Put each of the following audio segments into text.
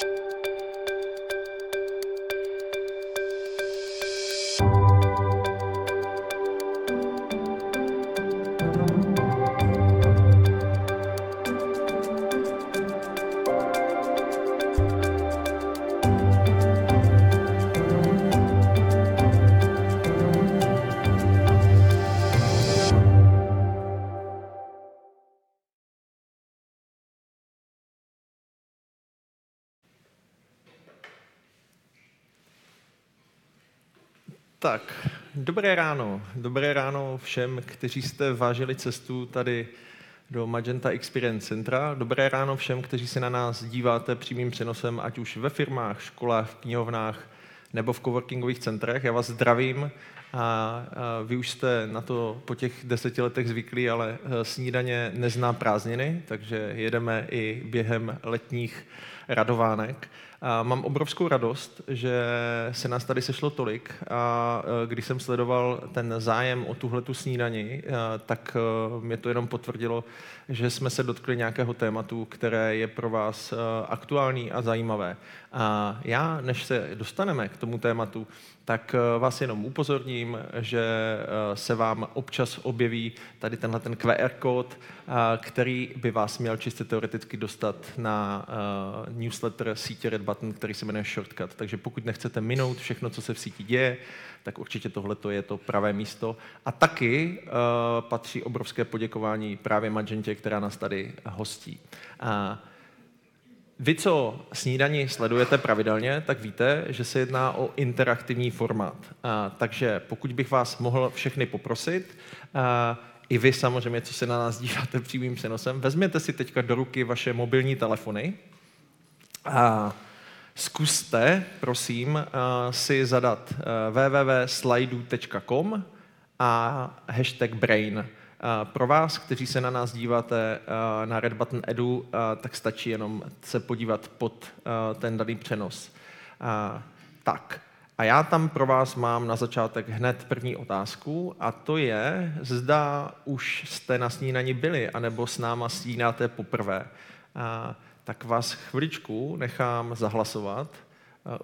you Tak, dobré ráno. Dobré ráno všem, kteří jste vážili cestu tady do Magenta Experience Centra. Dobré ráno všem, kteří se na nás díváte přímým přenosem, ať už ve firmách, školách, knihovnách nebo v coworkingových centrech. Já vás zdravím a, a vy už jste na to po těch deseti letech zvyklí, ale eh, snídaně nezná prázdniny, takže jedeme i během letních radovánek. A mám obrovskou radost, že se nás tady sešlo tolik a e, když jsem sledoval ten zájem o tuhletu snídani, e, tak e, mě to jenom potvrdilo, že jsme se dotkli nějakého tématu, které je pro vás aktuální a zajímavé. A já, než se dostaneme k tomu tématu, tak vás jenom upozorním, že se vám občas objeví tady tenhle ten QR kód, který by vás měl čistě teoreticky dostat na newsletter sítě Red Button, který se jmenuje Shortcut. Takže pokud nechcete minout všechno, co se v síti děje, tak určitě tohle je to pravé místo. A taky uh, patří obrovské poděkování právě Magentě, která nás tady hostí. Uh, vy, co snídani sledujete pravidelně, tak víte, že se jedná o interaktivní formát. A, takže pokud bych vás mohl všechny poprosit, a, i vy samozřejmě, co se na nás díváte přímým přenosem, vezměte si teďka do ruky vaše mobilní telefony a zkuste, prosím, si zadat www.slidu.com a hashtag brain. Pro vás, kteří se na nás díváte na Red Button Edu, tak stačí jenom se podívat pod ten daný přenos. Tak, a já tam pro vás mám na začátek hned první otázku a to je, zda už jste na snídani byli, anebo s náma snídáte poprvé. Tak vás chviličku nechám zahlasovat.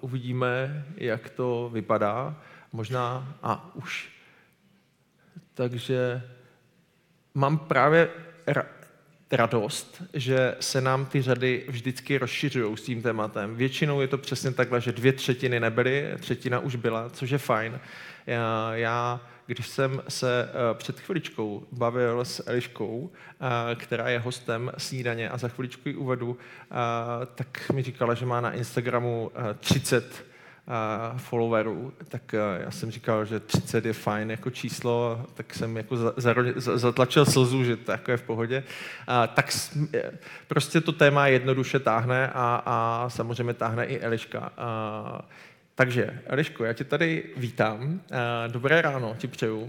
Uvidíme, jak to vypadá. Možná, a už. Takže mám právě radost, že se nám ty řady vždycky rozšiřují s tím tématem. Většinou je to přesně takhle, že dvě třetiny nebyly, třetina už byla, což je fajn. Já, já když jsem se eh, před chviličkou bavil s Eliškou, eh, která je hostem snídaně a za chviličku ji uvedu, eh, tak mi říkala, že má na Instagramu 30 followerů, tak já jsem říkal, že 30 je fajn jako číslo, tak jsem jako zatlačil slzu, že to jako je v pohodě. Tak prostě to téma jednoduše táhne a, a samozřejmě táhne i Eliška. Takže, Eliško, já tě tady vítám. Dobré ráno ti přeju.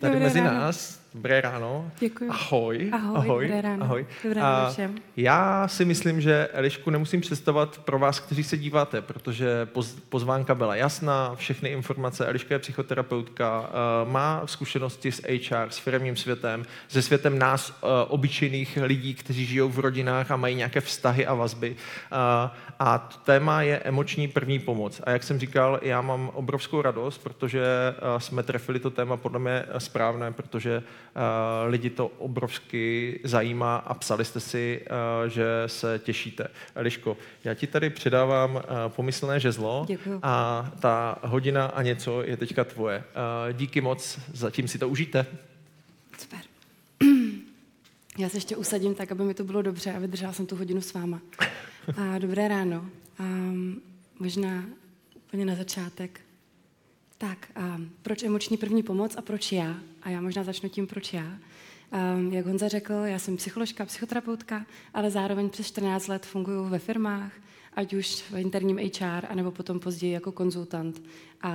Tady Dobré mezi ráno. nás Dobré ráno. Děkuji. Ahoj. Ahoj, ahoj. dobré ráno. Ahoj. Dobré ráno všem. Já si myslím, že Elišku nemusím představovat pro vás, kteří se díváte, protože poz, pozvánka byla jasná, všechny informace. Eliška je psychoterapeutka, uh, má zkušenosti s HR, s firmním světem, se světem nás, uh, obyčejných lidí, kteří žijou v rodinách a mají nějaké vztahy a vazby. Uh, a téma je emoční první pomoc. A jak jsem říkal, já mám obrovskou radost, protože jsme trefili to téma podle mě správné, protože Eh, lidi to obrovsky zajímá a psali jste si, eh, že se těšíte. Eliško, já ti tady předávám eh, pomyslné žezlo Děkuju. a ta hodina a něco je teďka tvoje. Díky moc, zatím si to užijte. Super. Já se ještě usadím tak, aby mi to bylo dobře a vydržela jsem tu hodinu s váma. A dobré ráno. A možná úplně na začátek. Tak, a proč emoční první pomoc a proč já? A já možná začnu tím, proč já. Um, jak Honza řekl, já jsem psycholožka, psychoterapeutka, ale zároveň přes 14 let funguji ve firmách, ať už v interním HR, anebo potom později jako konzultant a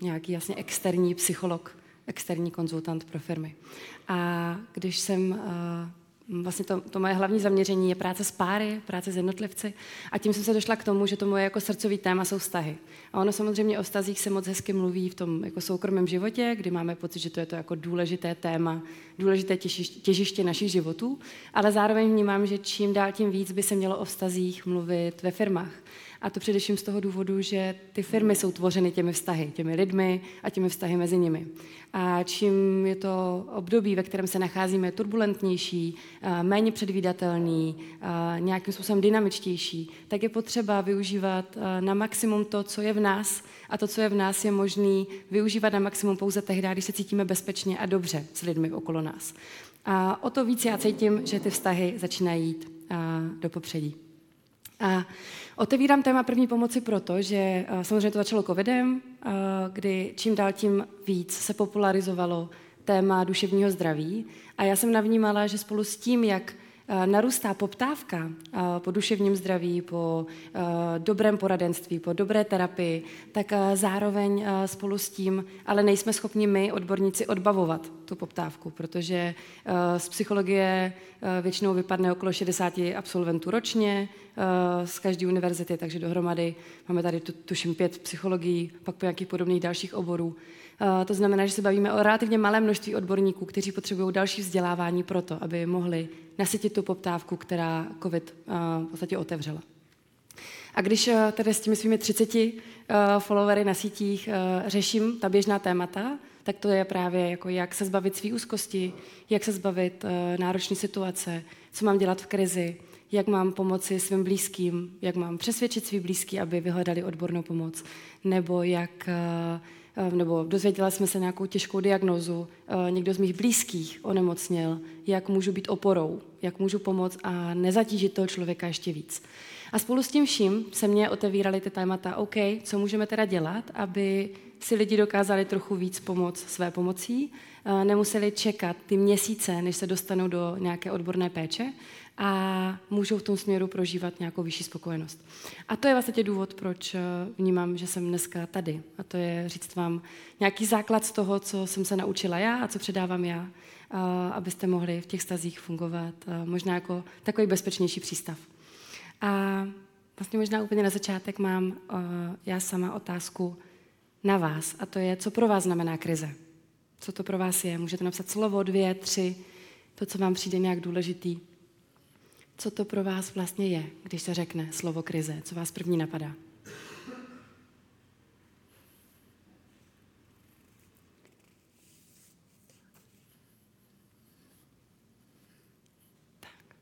nějaký jasně externí psycholog, externí konzultant pro firmy. A když jsem uh, vlastně to, to moje hlavní zaměření je práce s páry, práce s jednotlivci a tím jsem se došla k tomu, že to moje jako srdcový téma jsou vztahy. A ono samozřejmě o vztazích se moc hezky mluví v tom jako soukromém životě, kdy máme pocit, že to je to jako důležité téma, důležité těžiště, těžiště našich životů, ale zároveň vnímám, že čím dál tím víc by se mělo o vztazích mluvit ve firmách. A to především z toho důvodu, že ty firmy jsou tvořeny těmi vztahy, těmi lidmi a těmi vztahy mezi nimi. A čím je to období, ve kterém se nacházíme turbulentnější, méně předvídatelný, nějakým způsobem dynamičtější, tak je potřeba využívat na maximum to, co je v nás a to, co je v nás, je možný využívat na maximum pouze tehdy, když se cítíme bezpečně a dobře s lidmi okolo nás. A o to víc já cítím, že ty vztahy začínají jít do popředí. A otevírám téma první pomoci proto, že eh, samozřejmě to začalo covidem, eh, kdy čím dál tím víc se popularizovalo téma duševního zdraví. A já jsem navnímala, že spolu s tím, jak narůstá poptávka eh, po duševním zdraví, po eh, dobrém poradenství, po dobré terapii, tak zároveň spolu s tím, ale nejsme schopni my, odborníci, odbavovat tu poptávku, protože z psychologie většinou vypadne okolo 60 absolventů ročně z každé univerzity, takže dohromady máme tady tuším pět psychologií, pak po nějakých podobných dalších oborů. Eh, to znamená, že se bavíme o relativně malé množství odborníků, kteří potřebují další vzdělávání pro to, aby mohli nasytit tu poptávku, která COVID eh, v podstatě otevřela. A když eh, tedy s těmi svými 30 followery na sítích řeším ta běžná témata, tak to je právě jako jak se zbavit své úzkosti, jak se zbavit náročné situace, co mám dělat v krizi, jak mám pomoci svým blízkým, jak mám přesvědčit svý blízký, aby vyhledali odbornou pomoc, nebo jak nebo dozvěděla jsme se nějakou těžkou diagnózu, eh, někdo z mých blízkých onemocněl, jak můžu být oporou, jak můžu pomoct a nezatížit toho člověka ještě víc. A spolu s tím vším se mě otevíraly ty témata, OK, co můžeme teda dělat, aby si lidi dokázali trochu víc pomoct své pomocí, eh, nemuseli čekat ty měsíce, než se dostanou do nějaké odborné péče, a můžou v tom směru prožívat nějakou vyšší spokojenost. A to je vlastně důvod, proč eh, vnímám, že jsem dneska tady. A to je říct vám nějaký základ z toho, co jsem se naučila já a co předávám já, eh, abyste mohli v těch stazích fungovat eh, možná jako takový bezpečnější přístav. A vlastně možná úplně na začátek mám já sama otázku na vás. A to je, co pro vás znamená krize. Co to pro vás je? Můžete napsat slovo, dvě, tři, to, co vám přijde nějak důležitý co to pro vás vlastně je, když se řekne slovo krize? Co vás první napadá? Tak.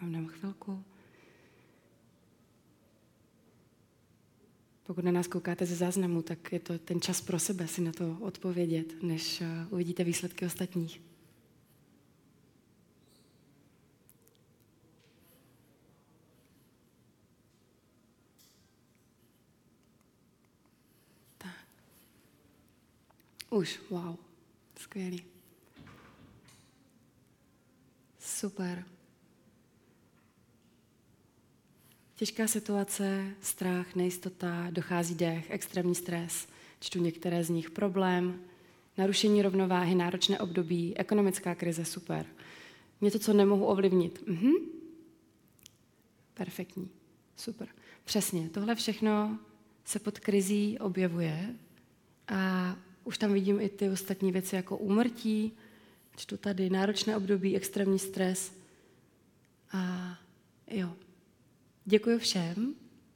Mám chvilku. Pokud na nás koukáte ze záznamu, tak je to ten čas pro sebe si na to odpovědět, než eh, uvidíte výsledky ostatních. Už, wow, skvělý. Super. Těžká situace, strach, nejistota, dochází dech, extrémní stres, čtu některé z nich, problém, narušení rovnováhy, náročné období, ekonomická krize, super. Něco, co nemohu ovlivnit. Mhm. Perfektní, super. Přesně, tohle všechno se pod krizí objevuje a už tam vidím i ty ostatní věci jako úmrtí, čtu tady náročné období, extrémní stres. A jo, děkuji všem.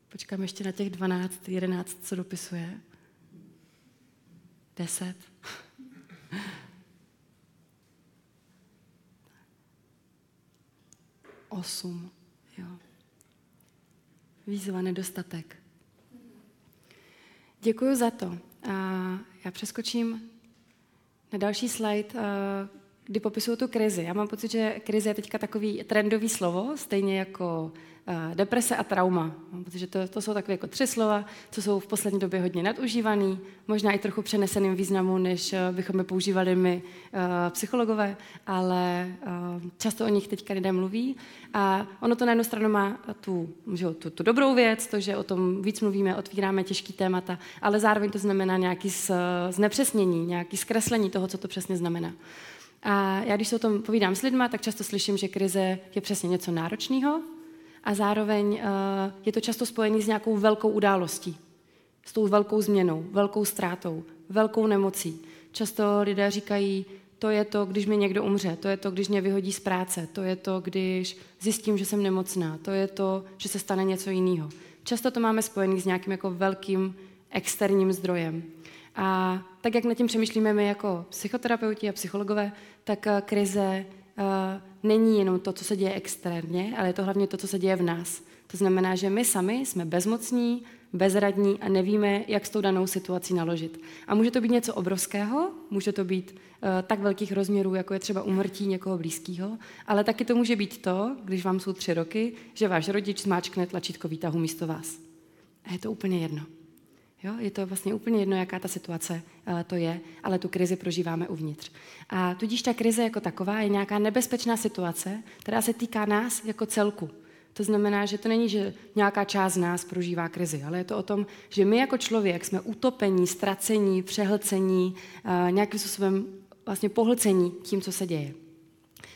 Počkám ještě na těch 12, 11, co dopisuje. 10. Osm. Jo. Výzva nedostatek. Děkuji za to. Já přeskočím na další slide, eh, kdy popisuju tu krizi. Já mám pocit, že krize je teďka takový trendový slovo, stejně jako deprese a trauma. Mám pocit, že to, to jsou takové jako tři slova, co jsou v poslední době hodně nadužívaný, možná i trochu přeneseným významu, než eh, bychom je používali my psychologové, ale často o nich teďka lidé mluví. A ono to na jednu stranu má tu, že, tu, tu dobrou věc, to, že o tom víc mluvíme, otvíráme těžký témata, ale zároveň to znamená nějaký znepřesnění, nějaký zkreslení toho, co to přesně znamená. A já, když se o tom povídám s lidma, tak často slyším, že krize je přesně něco náročného a zároveň uh, je to často spojené s nějakou velkou událostí, s tou velkou změnou, velkou ztrátou, velkou nemocí. Často lidé říkají, to je to, když mi někdo umře, to je to, když mě vyhodí z práce, to je to, když zjistím, že jsem nemocná, to je to, že se stane něco jiného. Často to máme spojený s nějakým jako velkým externím zdrojem. A tak, jak nad tím přemýšlíme my jako psychoterapeuti a psychologové, tak eh, krize uh, není jenom to, co se děje externě, ale je to hlavně to, co se děje v nás. To znamená, že my sami jsme bezmocní, bezradní a nevíme, jak s tou danou situací naložit. A může to být něco obrovského, může to být uh, tak velkých rozměrů, jako je třeba umrtí někoho blízkého, ale taky to může být to, když vám jsou tři roky, že váš rodič zmáčkne tlačítko výtahu místo vás. A je to úplně jedno. Jo? Je to vlastně úplně jedno, jaká ta situace uh, to je, ale tu krizi prožíváme uvnitř. A tudíž ta krize jako taková je nějaká nebezpečná situace, která se týká nás jako celku. To znamená, že to není, že nějaká část nás prožívá krizi, ale je to o tom, že my jako člověk jsme utopení, ztracení, přehlcení, uh, nějakým způsobem vlastně pohlcení tím, co se děje.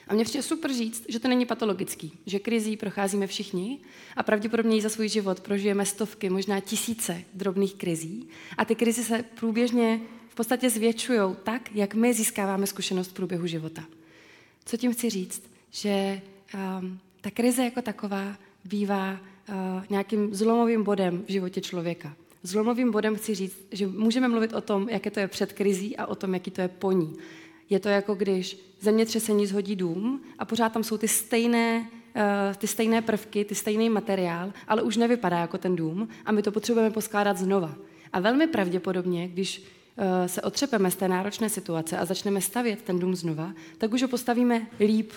A mě přijde super říct, že to není patologický, že krizí procházíme všichni a pravděpodobně i za svůj život prožijeme stovky, možná tisíce drobných krizí a ty krizi se průběžně v podstatě zvětšují tak, jak my získáváme zkušenost v průběhu života. Co tím chci říct? Že um, ta krize jako taková bývá uh, nějakým zlomovým bodem v životě člověka. Zlomovým bodem chci říct, že můžeme mluvit o tom, jaké to je před krizí a o tom, jaký to je po ní. Je to jako když zemětřesení zhodí dům a pořád tam jsou ty stejné, uh, ty stejné prvky, ty stejný materiál, ale už nevypadá jako ten dům a my to potřebujeme poskládat znova. A velmi pravděpodobně, když uh, se otřepeme z té náročné situace a začneme stavět ten dům znova, tak už ho postavíme líp.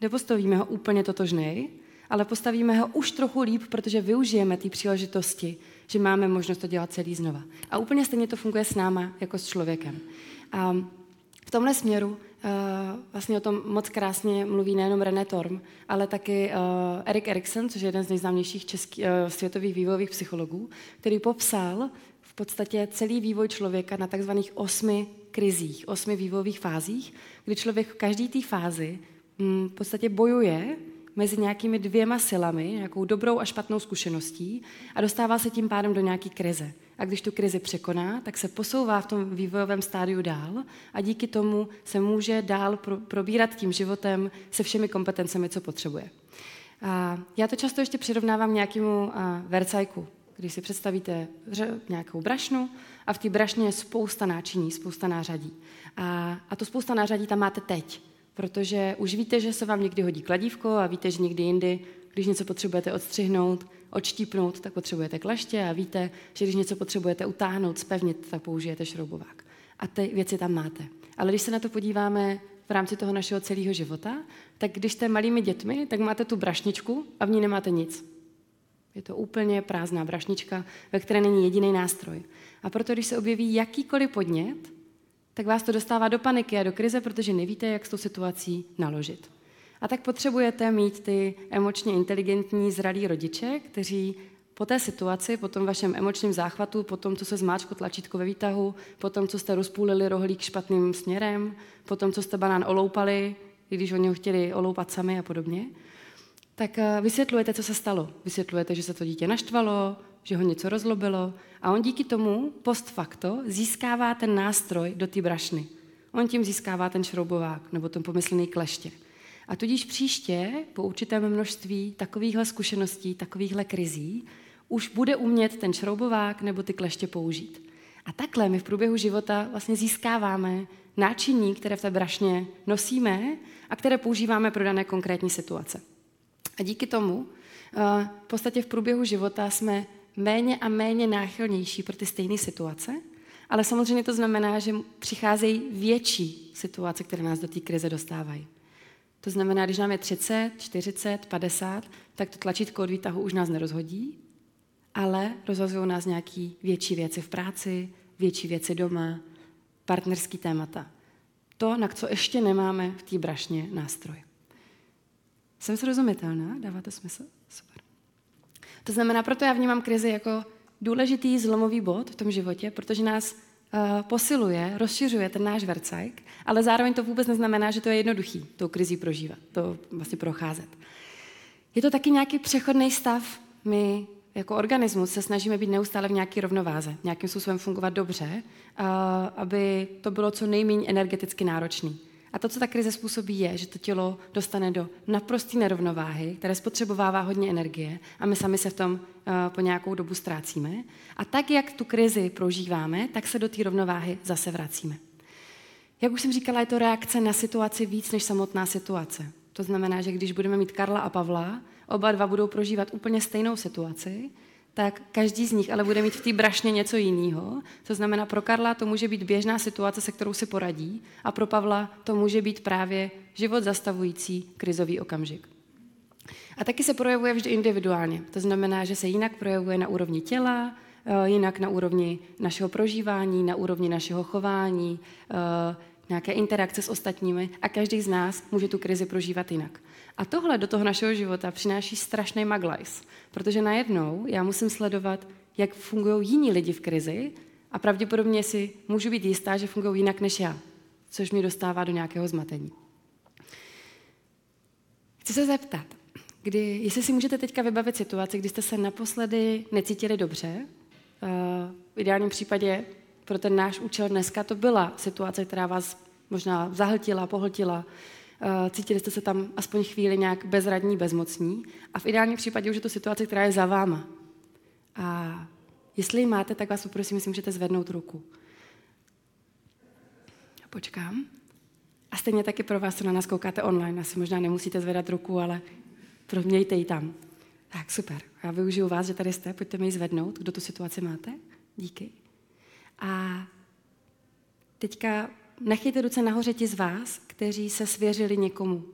Nepostavíme ho úplně totožnej, ale postavíme ho už trochu líp, protože využijeme ty příležitosti, že máme možnost to dělat celý znova. A úplně stejně to funguje s náma, jako s člověkem. A tomhle směru uh, vlastně o tom moc krásně mluví nejenom René Torm, ale taky uh, Erik Erikson, což je jeden z nejznámějších český, uh, světových vývojových psychologů, který popsal v podstatě celý vývoj člověka na takzvaných osmi krizích, osmi vývojových fázích, kdy člověk v každé té fázi mm, v podstatě bojuje mezi nějakými dvěma silami, nějakou dobrou a špatnou zkušeností a dostává se tím pádem do nějaké krize. A když tu krizi překoná, tak se posouvá v tom vývojovém stádiu dál a díky tomu se může dál pro, probírat tím životem se všemi kompetencemi, co potřebuje. A já to často ještě přirovnávám nějakému vercajku. Když si představíte nějakou brašnu a v té brašně je spousta náčiní, spousta nářadí. A, a to spousta nářadí tam máte teď protože už víte, že se vám někdy hodí kladívko a víte, že někdy jindy, když něco potřebujete odstřihnout, odštípnout, tak potřebujete kleště a víte, že když něco potřebujete utáhnout, spevnit, tak použijete šroubovák. A ty věci tam máte. Ale když se na to podíváme v rámci toho našeho celého života, tak když jste malými dětmi, tak máte tu brašničku a v ní nemáte nic. Je to úplně prázdná brašnička, ve které není jediný nástroj. A proto, když se objeví jakýkoliv podnět, tak vás to dostává do paniky a do krize, protože nevíte, jak s tou situací naložit. A tak potřebujete mít ty emočně inteligentní, zralí rodiče, kteří po té situaci, po tom vašem emočním záchvatu, po tom, co se zmáčko tlačítko ve výtahu, po tom, co jste rozpůlili rohlík špatným směrem, po tom, co jste banán oloupali, i když oni ho chtěli oloupat sami a podobně, tak eh, vysvětlujete, co se stalo. Vysvětlujete, že se to dítě naštvalo, že ho něco rozlobilo a on díky tomu post facto získává ten nástroj do té brašny. On tím získává ten šroubovák nebo ten pomyslný kleště. A tudíž příště po určitém množství takovýchhle zkušeností, takovýchhle krizí, už bude umět ten šroubovák nebo ty kleště použít. A takhle my v průběhu života vlastně získáváme náčiní, které v té brašně nosíme a které používáme pro dané konkrétní situace. A díky tomu eh, v podstatě v průběhu života jsme méně a méně náchylnější pro ty stejné situace, ale samozřejmě to znamená, že přicházejí větší situace, které nás do té krize dostávají. To znamená, když nám je 30, 40, 50, tak to tlačítko od výtahu už nás nerozhodí, ale rozhazují nás nějaký větší věci v práci, větší věci doma, partnerský témata. To, na co ještě nemáme v té brašně nástroj. Jsem srozumitelná? Dává to smysl? Super. To znamená, proto já vnímám krizi jako důležitý zlomový bod v tom životě, protože nás posiluje, rozšiřuje ten náš vercajk, ale zároveň to vůbec neznamená, že to je jednoduchý, tou krizí prožívat, to vlastně procházet. Je to taky nějaký přechodný stav. My jako organismus se snažíme být neustále v nějaké rovnováze, nějakým způsobem fungovat dobře, aby to bylo co nejméně energeticky náročné. A to, co ta krize způsobí, je, že to tělo dostane do naprosté nerovnováhy, které spotřebovává hodně energie a my sami se v tom uh, po nějakou dobu ztrácíme. A tak, jak tu krizi prožíváme, tak se do té rovnováhy zase vracíme. Jak už jsem říkala, je to reakce na situaci víc než samotná situace. To znamená, že když budeme mít Karla a Pavla, oba dva budou prožívat úplně stejnou situaci, tak každý z nich ale bude mít v té brašně něco jiného. To znamená, pro Karla to může být běžná situace, se kterou si poradí, a pro Pavla to může být právě život zastavující krizový okamžik. A taky se projevuje vždy individuálně. To znamená, že se jinak projevuje na úrovni těla, eh, jinak na úrovni našeho prožívání, na úrovni našeho chování, eh, nějaké interakce s ostatními a každý z nás může tu krizi prožívat jinak. A tohle do toho našeho života přináší strašný maglajs, protože najednou já musím sledovat, jak fungují jiní lidi v krizi a pravděpodobně si můžu být jistá, že fungují jinak než já, což mě dostává do nějakého zmatení. Chci se zeptat, kdy, jestli si můžete teďka vybavit situaci, kdy jste se naposledy necítili dobře, uh, v ideálním případě pro ten náš účel dneska to byla situace, která vás možná zahltila, pohltila, Eh, cítili jste se tam aspoň chvíli nějak bezradní, bezmocní a v ideálním případě už je to situace, která je za váma. A jestli ji máte, tak vás poprosím, jestli můžete zvednout ruku. Počkám. A stejně taky pro vás, co na nás koukáte online, asi možná nemusíte zvedat ruku, ale mějte ji tam. Tak, super. Já využiju vás, že tady jste, pojďte mi ji zvednout, kdo tu situaci máte. Díky. A teďka nechejte ruce nahoře ti z vás, kteří se svěřili někomu.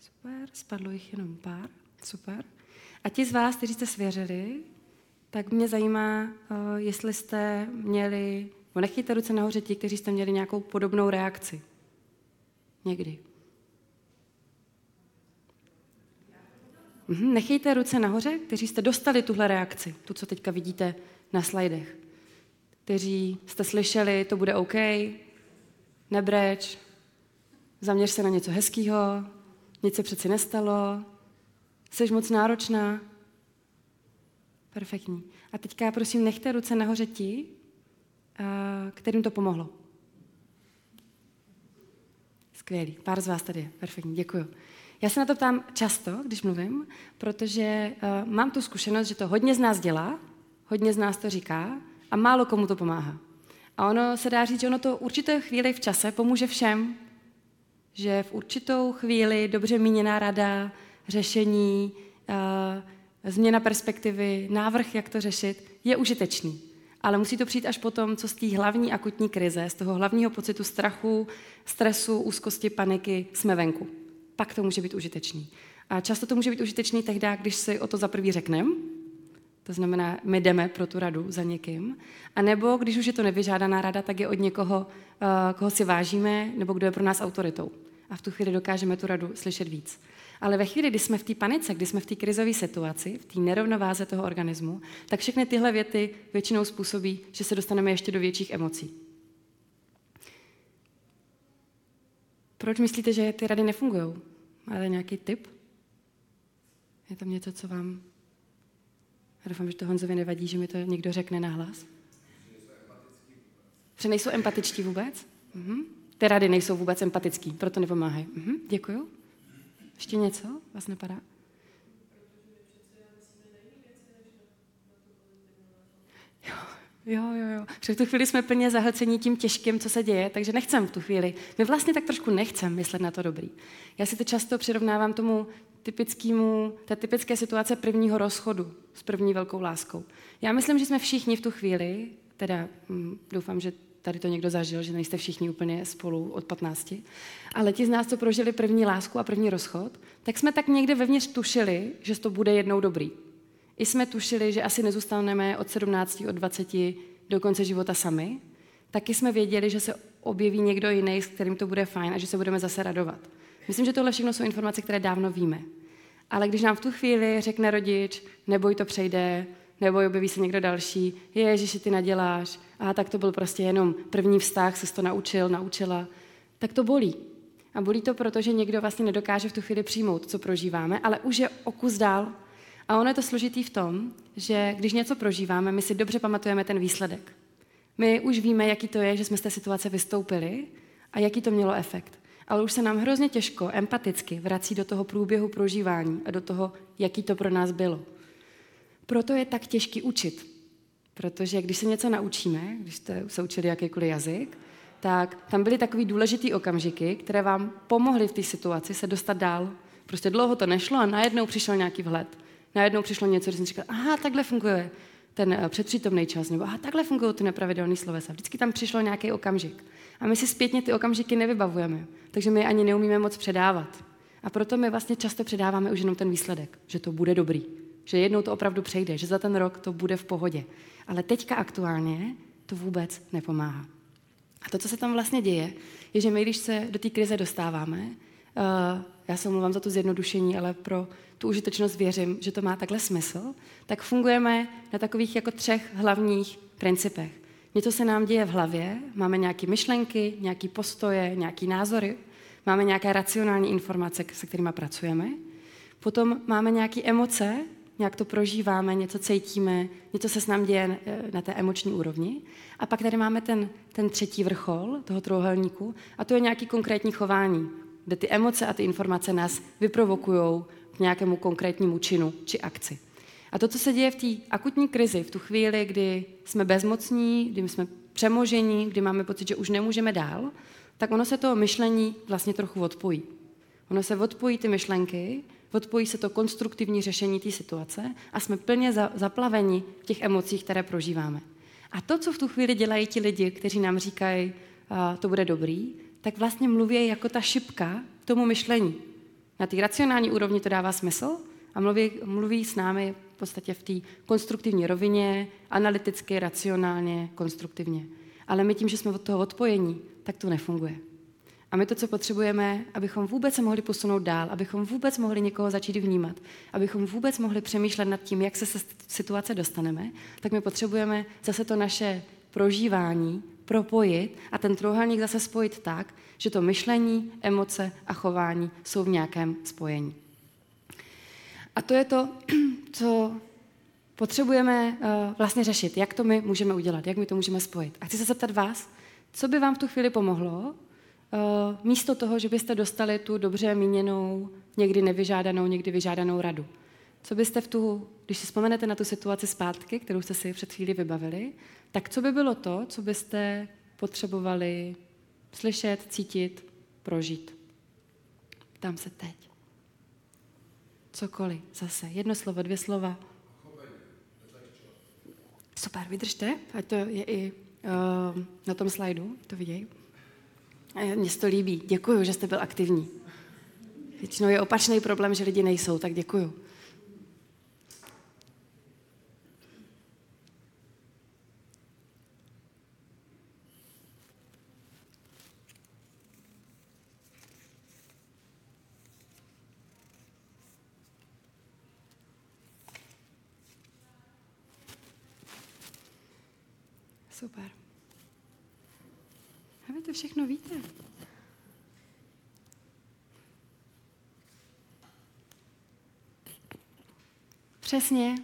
Super, spadlo jich jenom pár. Super. A ti z vás, kteří jste svěřili, tak mě zajímá, eh, jestli jste měli, no ruce nahoře ti, kteří jste měli nějakou podobnou reakci. Někdy. Mhm, nechejte ruce nahoře, kteří jste dostali tuhle reakci, tu, co teďka vidíte na slajdech kteří jste slyšeli, to bude OK, nebreč, zaměř se na něco hezkého, nic se přeci nestalo, jsi moc náročná. Perfektní. A teďka prosím nechte ruce nahoře ti, kterým to pomohlo. Skvělý. Pár z vás tady je. Perfektní. Děkuji. Já se na to ptám často, když mluvím, protože uh, mám tu zkušenost, že to hodně z nás dělá, hodně z nás to říká, a málo komu to pomáhá. A ono se dá říct, že ono to určité chvíli v čase pomůže všem, že v určitou chvíli dobře míněná rada, řešení, uh, změna perspektivy, návrh, jak to řešit, je užitečný. Ale musí to přijít až potom, co z té hlavní akutní krize, z toho hlavního pocitu strachu, stresu, úzkosti, paniky jsme venku. Pak to může být užitečný. A často to může být užitečný tehdy, když si o to za prvý řekneme, to znamená, my jdeme pro tu radu za někým. A nebo když už je to nevyžádaná rada, tak je od někoho, eh, koho si vážíme, nebo kdo je pro nás autoritou. A v tu chvíli dokážeme tu radu slyšet víc. Ale ve chvíli, kdy jsme v té panice, kdy jsme v té krizové situaci, v té nerovnováze toho organismu, tak všechny tyhle věty většinou způsobí, že se dostaneme ještě do větších emocí. Proč myslíte, že ty rady nefungují? Máte nějaký tip? Je tam něco, co vám já doufám, že to Honzovi nevadí, že mi to někdo řekne nahlas. Že nejsou empatičtí vůbec? Mhm. Ty rady nejsou vůbec empatický, proto nepomáhají. Mhm. Děkuju. Ještě něco? Vás napadá? Jo, jo, jo. Že v tu chvíli jsme plně zahlcení tím těžkým, co se děje, takže nechcem v tu chvíli. My vlastně tak trošku nechcem myslet na to dobrý. Já si to často přirovnávám tomu typickému, té typické situace prvního rozchodu s první velkou láskou. Já myslím, že jsme všichni v tu chvíli, teda hm, doufám, že tady to někdo zažil, že nejste všichni úplně spolu od 15, ale ti z nás, co prožili první lásku a první rozchod, tak jsme tak někde vevnitř tušili, že to bude jednou dobrý. I jsme tušili, že asi nezůstaneme od 17, od 20 do konce života sami. Taky jsme věděli, že se objeví někdo jiný, s kterým to bude fajn a že se budeme zase radovat. Myslím, že tohle všechno jsou informace, které dávno víme. Ale když nám v tu chvíli řekne rodič, neboj, to přejde, nebo objeví se někdo další, je, že ty naděláš, a tak to byl prostě jenom první vztah, se to naučil, naučila, tak to bolí. A bolí to, protože někdo vlastně nedokáže v tu chvíli přijmout, co prožíváme, ale už je o kus dál. A ono je to složitý v tom, že když něco prožíváme, my si dobře pamatujeme ten výsledek. My už víme, jaký to je, že jsme z té situace vystoupili a jaký to mělo efekt. Ale už se nám hrozně těžko, empaticky vrací do toho průběhu prožívání a do toho, jaký to pro nás bylo. Proto je tak těžký učit. Protože když se něco naučíme, když jste se učili jakýkoliv jazyk, tak tam byly takový důležitý okamžiky, které vám pomohly v té situaci se dostat dál. Prostě dlouho to nešlo a najednou přišel nějaký vhled. Najednou přišlo něco, že jsem říkal, aha, takhle funguje ten eh, předpřítomný čas, nebo aha, takhle fungují ty nepravidelné slovesa. Vždycky tam přišlo nějaký okamžik. A my si zpětně ty okamžiky nevybavujeme, takže my ani neumíme moc předávat. A proto my vlastně často předáváme už jenom ten výsledek, že to bude dobrý, že jednou to opravdu přejde, že za ten rok to bude v pohodě. Ale teďka aktuálně to vůbec nepomáhá. A to, co se tam vlastně děje, je, že my, když se do té krize dostáváme, uh, já se omlouvám za to zjednodušení, ale pro tu užitečnost věřím, že to má takhle smysl, tak fungujeme na takových jako třech hlavních principech. Něco se nám děje v hlavě, máme nějaké myšlenky, nějaké postoje, nějaké názory, máme nějaké racionální informace, se kterými pracujeme, potom máme nějaké emoce, nějak to prožíváme, něco cítíme, něco se s nám děje eh, na té emoční úrovni. A pak tady máme ten, ten třetí vrchol toho trojuhelníku a to je nějaký konkrétní chování, kde ty emoce a ty informace nás vyprovokují k nějakému konkrétnímu činu či akci. A to, co se děje v té akutní krizi, v tu chvíli, kdy jsme bezmocní, kdy jsme přemožení, kdy máme pocit, že už nemůžeme dál, tak ono se to myšlení vlastně trochu odpojí. Ono se odpojí ty myšlenky, odpojí se to konstruktivní řešení té situace a jsme plně za, zaplaveni v těch emocích, které prožíváme. A to, co v tu chvíli dělají ti lidi, kteří nám říkají, to bude dobrý, tak vlastně mluví jako ta šipka tomu myšlení. Na té racionální úrovni to dává smysl a mluví, mluví s námi v podstatě v té konstruktivní rovině, analyticky, racionálně, konstruktivně. Ale my tím, že jsme od toho odpojení, tak to nefunguje. A my to, co potřebujeme, abychom vůbec se mohli posunout dál, abychom vůbec mohli někoho začít vnímat, abychom vůbec mohli přemýšlet nad tím, jak se z situace dostaneme, tak my potřebujeme zase to naše prožívání propojit a ten trojuhelník zase spojit tak, že to myšlení, emoce a chování jsou v nějakém spojení. A to je to, co potřebujeme uh, vlastně řešit, jak to my můžeme udělat, jak my to můžeme spojit. A chci se zeptat vás, co by vám v tu chvíli pomohlo, uh, místo toho, že byste dostali tu dobře míněnou, někdy nevyžádanou, někdy vyžádanou radu. Co byste v tu, když si vzpomenete na tu situaci zpátky, kterou jste si před chvíli vybavili, tak co by bylo to, co byste potřebovali slyšet, cítit, prožít? Tam se teď. Cokoliv, zase. Jedno slovo, dvě slova. Super, vydržte, ať to je i uh, na tom slajdu, to vidějí. Mně se to líbí, děkuju, že jste byl aktivní. Většinou je opačný problém, že lidi nejsou, tak děkuju. Super. A vy to všechno víte. Přesně.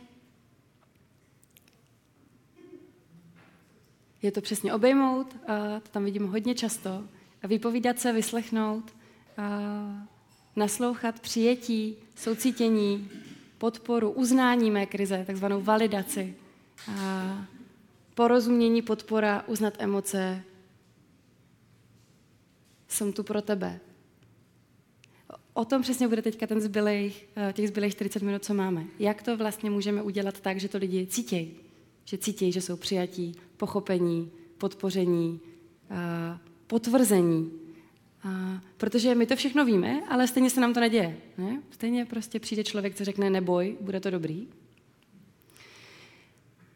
Je to přesně obejmout, a to tam vidím hodně často, a vypovídat se, vyslechnout, a naslouchat přijetí, soucítění, podporu, uznání mé krize, takzvanou validaci. A porozumění, podpora, uznat emoce. Jsem tu pro tebe. O tom přesně bude teďka ten zbylej, eh, těch zbylých 40 minut, co máme. Jak to vlastně můžeme udělat tak, že to lidi cítějí. Že cítějí, že jsou přijatí, pochopení, podpoření, eh, potvrzení. protože my to všechno víme, ale stejně se nám to neděje. Ne? Stejně prostě přijde člověk, co řekne neboj, bude to dobrý.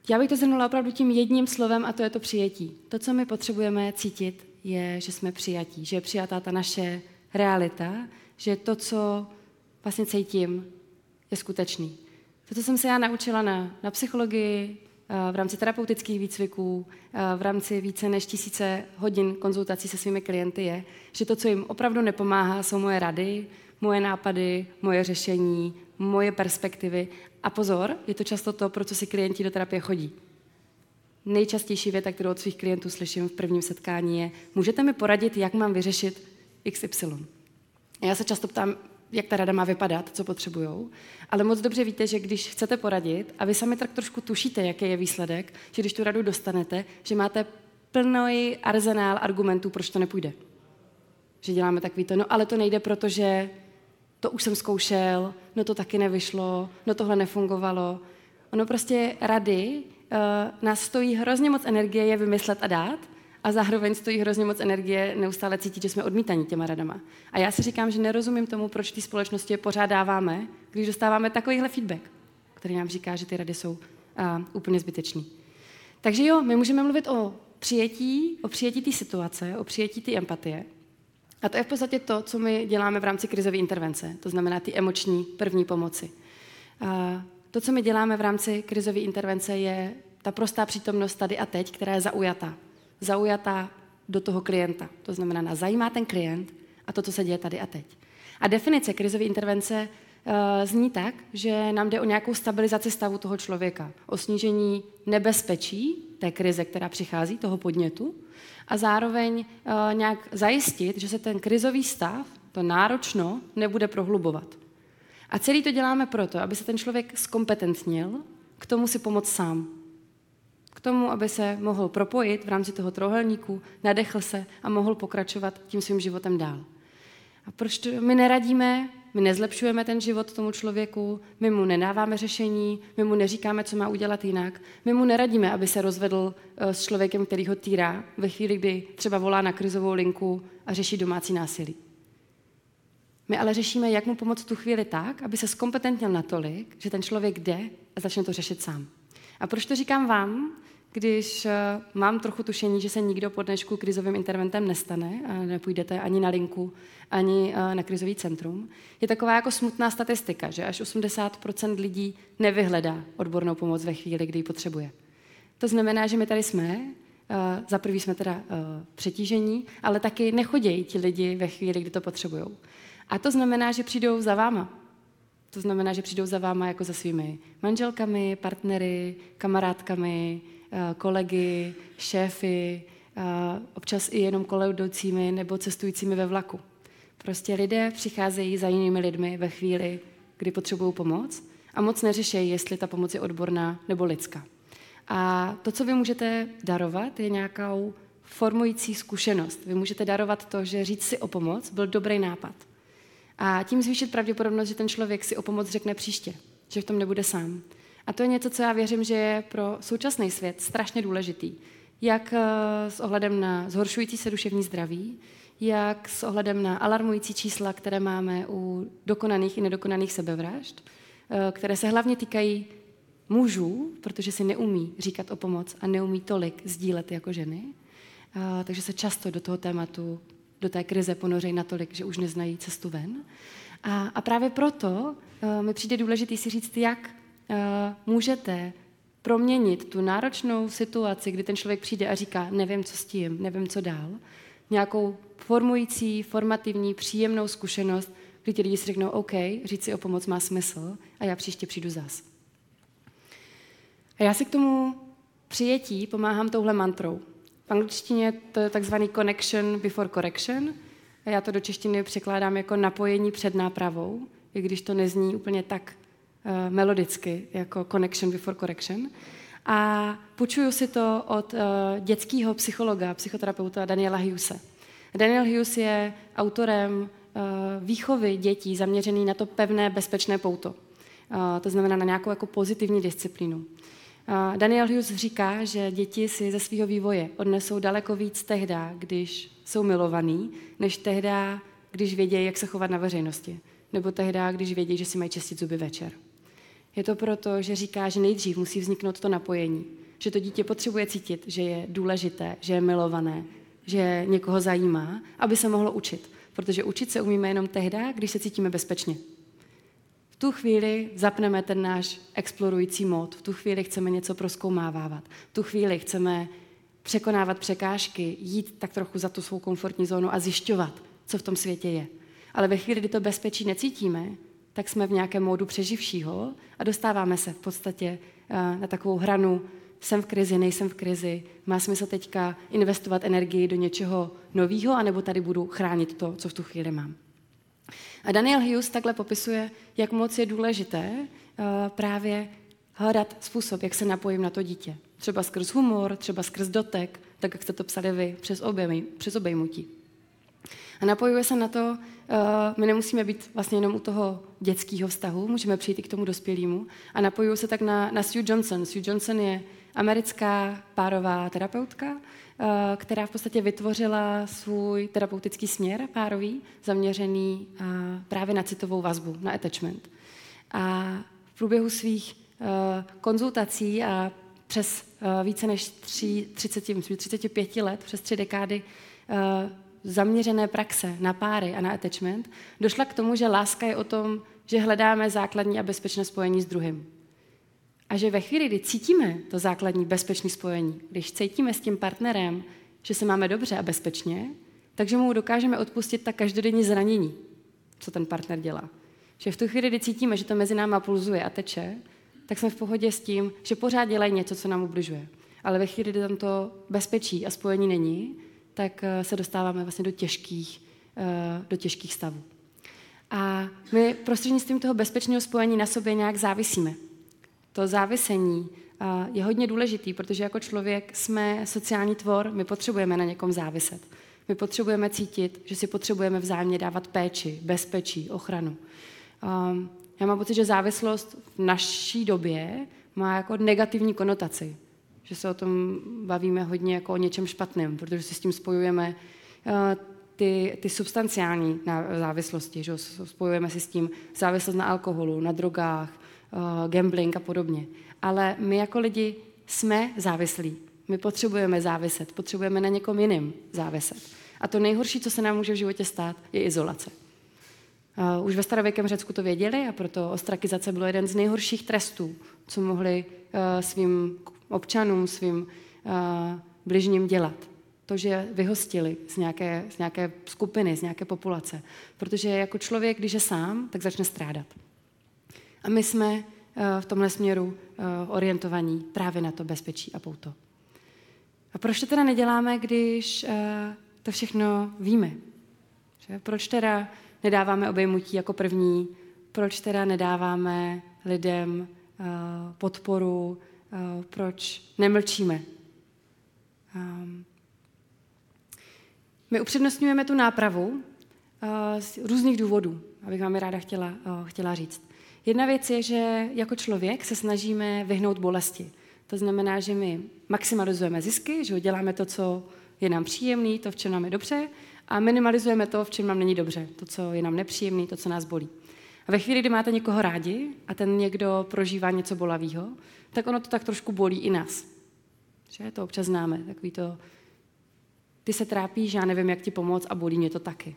Já bych to zhrnula opravdu tím jedním slovem a to je to přijetí. To, co my potřebujeme cítit, je, že jsme přijatí, že je přijatá ta naše realita, že to, co vlastně cítím, je skutečný. To, co jsem se já naučila na, na psychologii, eh, v rámci terapeutických výcviků, eh, v rámci více než tisíce hodin konzultací se svými klienty je, že to, co jim opravdu nepomáhá, jsou moje rady, moje nápady, moje řešení, moje perspektivy. A pozor, je to často to, pro co si klienti do terapie chodí. Nejčastější věta, kterou od svých klientů slyším v prvním setkání je, můžete mi poradit, jak mám vyřešit XY. Já se často ptám, jak ta rada má vypadat, co potřebujou, ale moc dobře víte, že když chcete poradit a vy sami tak trošku tušíte, jaký je výsledek, že když tu radu dostanete, že máte plný arzenál argumentů, proč to nepůjde. Že děláme takový to, no ale to nejde, protože to už jsem zkoušel, no to taky nevyšlo, no tohle nefungovalo. Ono prostě rady uh, nás stojí hrozně moc energie je vymyslet a dát, a zároveň stojí hrozně moc energie neustále cítit, že jsme odmítaní těma radama. A já si říkám, že nerozumím tomu, proč té společnosti je pořád dáváme, když dostáváme takovýhle feedback, který nám říká, že ty rady jsou uh, úplně zbytečný. Takže jo, my můžeme mluvit o přijetí, o přijetí té situace, o přijetí té empatie. A to je v podstatě to, co my děláme v rámci krizové intervence, to znamená ty emoční první pomoci. Uh, to, co my děláme v rámci krizové intervence, je ta prostá přítomnost tady a teď, která je zaujatá zaujatá do toho klienta. To znamená, nás zajímá ten klient a to, co se děje tady a teď. A definice krizové intervence uh, zní tak, že nám jde o nějakou stabilizaci stavu toho člověka, o snížení nebezpečí té krize, která přichází, toho podnětu, a zároveň uh, nějak zajistit, že se ten krizový stav, to náročno, nebude prohlubovat. A celý to děláme proto, aby se ten člověk zkompetentnil k tomu si pomoct sám k tomu, aby se mohl propojit v rámci toho trohelníku, nadechl se a mohl pokračovat tím svým životem dál. A proč to my neradíme, my nezlepšujeme ten život tomu člověku, my mu nedáváme řešení, my mu neříkáme, co má udělat jinak, my mu neradíme, aby se rozvedl eh, s člověkem, který ho týrá, ve chvíli, kdy třeba volá na krizovou linku a řeší domácí násilí. My ale řešíme, jak mu pomoct tu chvíli tak, aby se zkompetentnil natolik, že ten člověk jde a začne to řešit sám. A proč to říkám vám? když eh, mám trochu tušení, že se nikdo po dnešku krizovým interventem nestane a nepůjdete ani na linku, ani eh, na krizový centrum, je taková jako smutná statistika, že až 80% lidí nevyhledá odbornou pomoc ve chvíli, kdy ji potřebuje. To znamená, že my tady jsme, eh, za prvý jsme teda přetížení, ale taky nechodějí ti lidi ve chvíli, kdy to potřebují. A to znamená, že přijdou za váma. To znamená, že přijdou za váma jako za svými manželkami, partnery, kamarádkami, Eh, kolegy, šéfy, eh, občas i jenom kolejdoucími nebo cestujícími ve vlaku. Prostě lidé přicházejí za jinými lidmi ve chvíli, kdy potřebují pomoc a moc neřešejí, jestli ta pomoc je odborná nebo lidská. A to, co vy můžete darovat, je nějakou formující zkušenost. Vy můžete darovat to, že říct si o pomoc byl dobrý nápad. A tím zvýšit pravděpodobnost, že ten člověk si o pomoc řekne příště, že v tom nebude sám. A to je něco, co já věřím, že je pro současný svět strašně důležitý. Jak eh, s ohledem na zhoršující se duševní zdraví, jak s ohledem na alarmující čísla, které máme u dokonaných i nedokonaných sebevražd, eh, které se hlavně týkají mužů, protože si neumí říkat o pomoc a neumí tolik sdílet jako ženy. Eh, takže se často do toho tématu, do té krize ponořejí natolik, že už neznají cestu ven. A, a právě proto mi přijde důležitý si říct, jak Eh, můžete proměnit tu náročnou situaci, kdy ten člověk přijde a říká, nevím, co s tím, nevím, co dál, nějakou formující, formativní, příjemnou zkušenost, kdy ti lidi si řeknou, OK, říct si o pomoc má smysl a já příště přijdu zas. A já si k tomu přijetí pomáhám touhle mantrou. V angličtině to je takzvaný connection before correction. A já to do češtiny překládám jako napojení před nápravou, i když to nezní úplně tak uh, melodicky, jako Connection Before Correction. A půjčuju si to od uh, dětského psychologa, psychoterapeuta Daniela Hughese. Daniel Hughes je autorem uh, výchovy dětí zaměřený na to pevné, bezpečné pouto. Uh, to znamená na nějakou jako pozitivní disciplínu. Daniel Hughes říká, že děti si ze svého vývoje odnesou daleko víc tehda, když jsou milovaný, než tehda, když vědějí, jak se chovat na veřejnosti. Nebo tehda, když vědí, že si mají čistit zuby večer. Je to proto, že říká, že nejdřív musí vzniknout to napojení. Že to dítě potřebuje cítit, že je důležité, že je milované, že někoho zajímá, aby se mohlo učit. Protože učit se umíme jenom tehdy, když se cítíme bezpečně. V tu chvíli zapneme ten náš explorující mod, v tu chvíli chceme něco proskoumávat, v tu chvíli chceme překonávat překážky, jít tak trochu za tu svou komfortní zónu a zjišťovat, co v tom světě je. Ale ve chvíli, kdy to bezpečí necítíme, tak jsme v nějakém módu přeživšího a dostáváme se v podstatě eh, na takovou hranu jsem v krizi, nejsem v krizi, má smysl teďka investovat energii do něčeho nového, anebo tady budu chránit to, co v tu chvíli mám. A Daniel Hughes takhle popisuje, jak moc je důležité uh, právě hledat způsob, jak se napojím na to dítě. Třeba skrz humor, třeba skrz dotek, tak jak jste to psali vy, přes, objem, přes obejmutí. A napojuje se na to, uh, my nemusíme být vlastně jenom u toho dětského vztahu, můžeme přijít i k tomu dospělému. A napojuje se tak na, na Sue Johnson. Sue Johnson je americká párová terapeutka, eh, která v podstatě vytvořila svůj terapeutický směr párový, zaměřený eh, právě na citovou vazbu, na attachment. A v průběhu svých eh, konzultací a přes více než 3, 30, myslím, 35 let, přes tři dekády zaměřené praxe na páry a na attachment, došla k tomu, že láska je o tom, že hledáme základní a bezpečné spojení s druhým. A že ve chvíli, kdy cítíme to základní bezpečné spojení, když cítíme s tím partnerem, že se máme dobře a bezpečně, takže mu dokážeme odpustit ta každodenní zranění, co ten partner dělá. Že v tu chvíli, kdy cítíme, že to mezi náma pulzuje a teče, tak jsme v pohodě s tím, že pořád dělají něco, co nám ubližuje. Ale ve chvíli, kdy tam to bezpečí a spojení není, tak eh, se dostáváme vlastně do těžkých, eh, do těžkých stavů. A my prostřednictvím toho bezpečného spojení na sobě nějak závisíme to závisení je hodně důležitý, protože jako člověk jsme sociální tvor, my potřebujeme na někom záviset. My potřebujeme cítit, že si potřebujeme vzájemně dávat péči, bezpečí, ochranu. Já mám pocit, že závislost v naší době má jako negativní konotaci. Že se o tom bavíme hodně jako o něčem špatném, protože si s tím spojujeme ty, ty substanciální závislosti. Že spojujeme si s tím závislost na alkoholu, na drogách, gambling a podobně. Ale my jako lidi jsme závislí. My potřebujeme záviset, potřebujeme na někom jiným záviset. A to nejhorší, co se nám může v životě stát, je izolace. Uh, už ve starověkém Řecku to věděli a proto ostrakizace bylo jeden z nejhorších trestů, co mohli uh, svým občanům, svým bližním dělat. To, že vyhostili z nějaké, z nějaké skupiny, z nějaké populace. Protože jako člověk, když je sám, tak začne strádat. A my jsme eh, v tomhle směru eh, orientovaní právě na to bezpečí a pouto. A proč to teda neděláme, když eh, to všechno víme? Proč teda nedáváme obejmutí jako první? Proč teda nedáváme lidem podporu? Proč nemlčíme? Ehm, my upřednostňujeme tu nápravu z různých důvodů, abych vám je ráda chtěla, chtěla říct. Jedna věc je, že jako člověk se snažíme vyhnout bolesti. To znamená, že my maximalizujeme zisky, že děláme to, co je nám příjemný, to, v čem nám je dobře, a minimalizujeme to, v čem nám není dobře, to, co je nám nepříjemný, to, co nás bolí. A ve chvíli, kdy máte někoho rádi a ten někdo prožívá něco bolavého, tak ono to tak trošku bolí i nás. Že to občas známe, takový to, ty se trápíš, já nevím, jak ti pomoct a bolí mě to taky.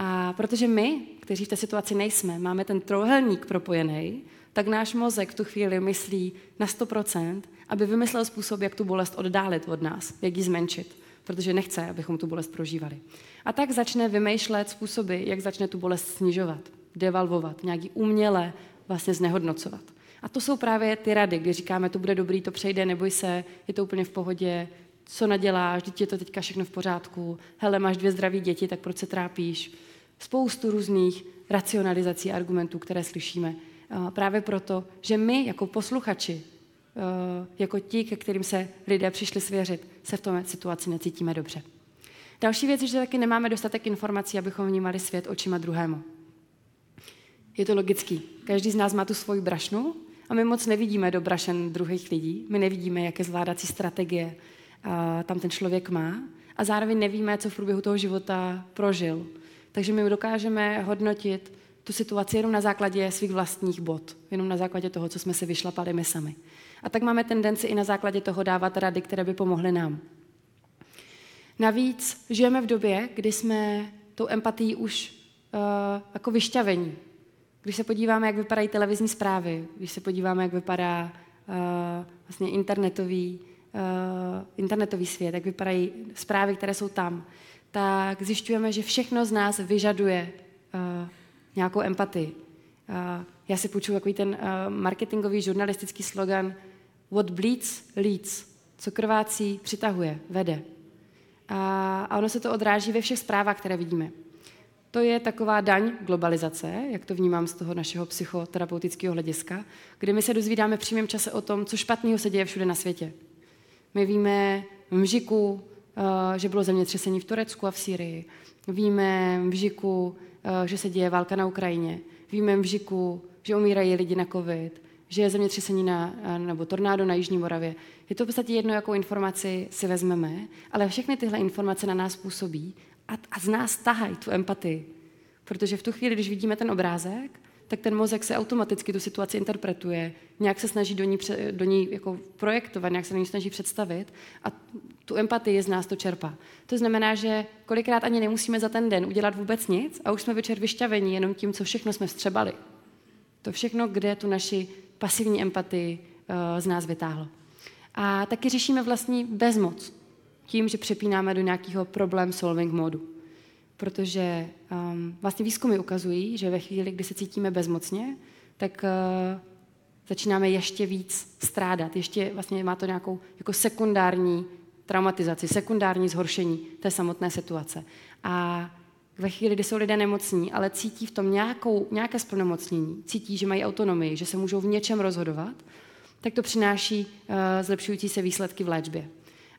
A protože my, kteří v té situaci nejsme, máme ten trojuhelník propojený, tak náš mozek v tu chvíli myslí na 100%, aby vymyslel způsob, jak tu bolest oddálit od nás, jak ji zmenšit, protože nechce, abychom tu bolest prožívali. A tak začne vymýšlet způsoby, jak začne tu bolest snižovat, devalvovat, nějak ji uměle vlastně znehodnocovat. A to jsou právě ty rady, kdy říkáme, to bude dobrý, to přejde, neboj se, je to úplně v pohodě, co naděláš, dítě je to teďka všechno v pořádku, hele, máš dvě zdraví děti, tak proč se trápíš? Spoustu různých racionalizací argumentů, které slyšíme. Právě proto, že my jako posluchači, jako ti, ke kterým se lidé přišli svěřit, se v tom situaci necítíme dobře. Další věc je, že taky nemáme dostatek informací, abychom vnímali svět očima druhému. Je to logický. Každý z nás má tu svoji brašnu a my moc nevidíme do brašen druhých lidí. My nevidíme, jaké zvládací strategie tam ten člověk má a zároveň nevíme, co v průběhu toho života prožil takže my dokážeme hodnotit tu situaci jenom na základě svých vlastních bod, jenom na základě toho, co jsme si vyšlapali my sami. A tak máme tendenci i na základě toho dávat rady, které by pomohly nám. Navíc žijeme v době, kdy jsme tou empatií už uh, jako vyšťavení, Když se podíváme, jak vypadají televizní zprávy, když se podíváme, jak vypadá uh, vlastně internetový, uh, internetový svět, jak vypadají zprávy, které jsou tam, tak zjišťujeme, že všechno z nás vyžaduje uh, nějakou empatii. Uh, já si půjču takový ten uh, marketingový žurnalistický slogan What bleeds, leads. Co krvácí, přitahuje, vede. A, a ono se to odráží ve všech zprávách, které vidíme. To je taková daň globalizace, jak to vnímám z toho našeho psychoterapeutického hlediska, kde my se dozvídáme v přímém čase o tom, co špatného se děje všude na světě. My víme v Mžiku, že bylo zemětřesení v Turecku a v Sýrii. Víme v Mžiku, eh, že se děje válka na Ukrajině. Víme v Mžiku, že umírají lidi na covid, že je zemětřesení na, eh, nebo tornádo na Jižní Moravě. Je to v podstatě jedno, jakou informaci si vezmeme, ale všechny tyhle informace na nás působí a, a z nás tahají tu empatii. Protože v tu chvíli, když vidíme ten obrázek, tak ten mozek se automaticky tu situaci interpretuje, nějak se snaží do ní, do ní jako projektovat, nějak se do ní snaží představit a tu empatii z nás to čerpá. To znamená, že kolikrát ani nemusíme za ten den udělat vůbec nic a už jsme večer vyšťavení jenom tím, co všechno jsme vstřebali. To všechno, kde tu naši pasivní empatii uh, z nás vytáhlo. A taky řešíme vlastní bezmoc tím, že přepínáme do nějakého problem solving modu. Protože um, vlastně výzkumy ukazují, že ve chvíli, kdy se cítíme bezmocně, tak uh, začínáme ještě víc strádat. Ještě vlastně má to nějakou jako sekundární traumatizaci, sekundární zhoršení té samotné situace. A ve chvíli, kdy jsou lidé nemocní, ale cítí v tom nějakou, nějaké splnomocnění, cítí, že mají autonomii, že se můžou v něčem rozhodovat, tak to přináší uh, zlepšující se výsledky v léčbě.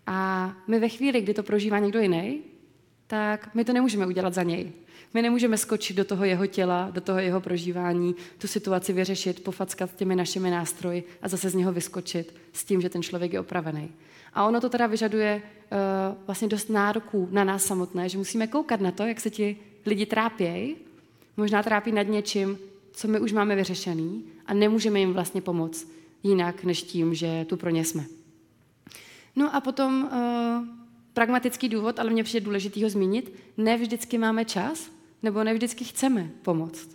A my ve chvíli, kdy to prožívá někdo jiný, tak my to nemůžeme udělat za něj. My nemůžeme skočit do toho jeho těla, do toho jeho prožívání, tu situaci vyřešit, pofackat těmi našimi nástroji a zase z něho vyskočit s tím, že ten člověk je opravený. A ono to teda vyžaduje uh, vlastně dost nároků na nás samotné, že musíme koukat na to, jak se ti lidi trápějí, možná trápí nad něčím, co my už máme vyřešený a nemůžeme jim vlastně pomoct jinak, než tím, že tu pro ně jsme. No a potom uh, pragmatický důvod, ale mě přijde důležitý ho zmínit, ne vždycky máme čas, nebo ne vždycky chceme pomoct.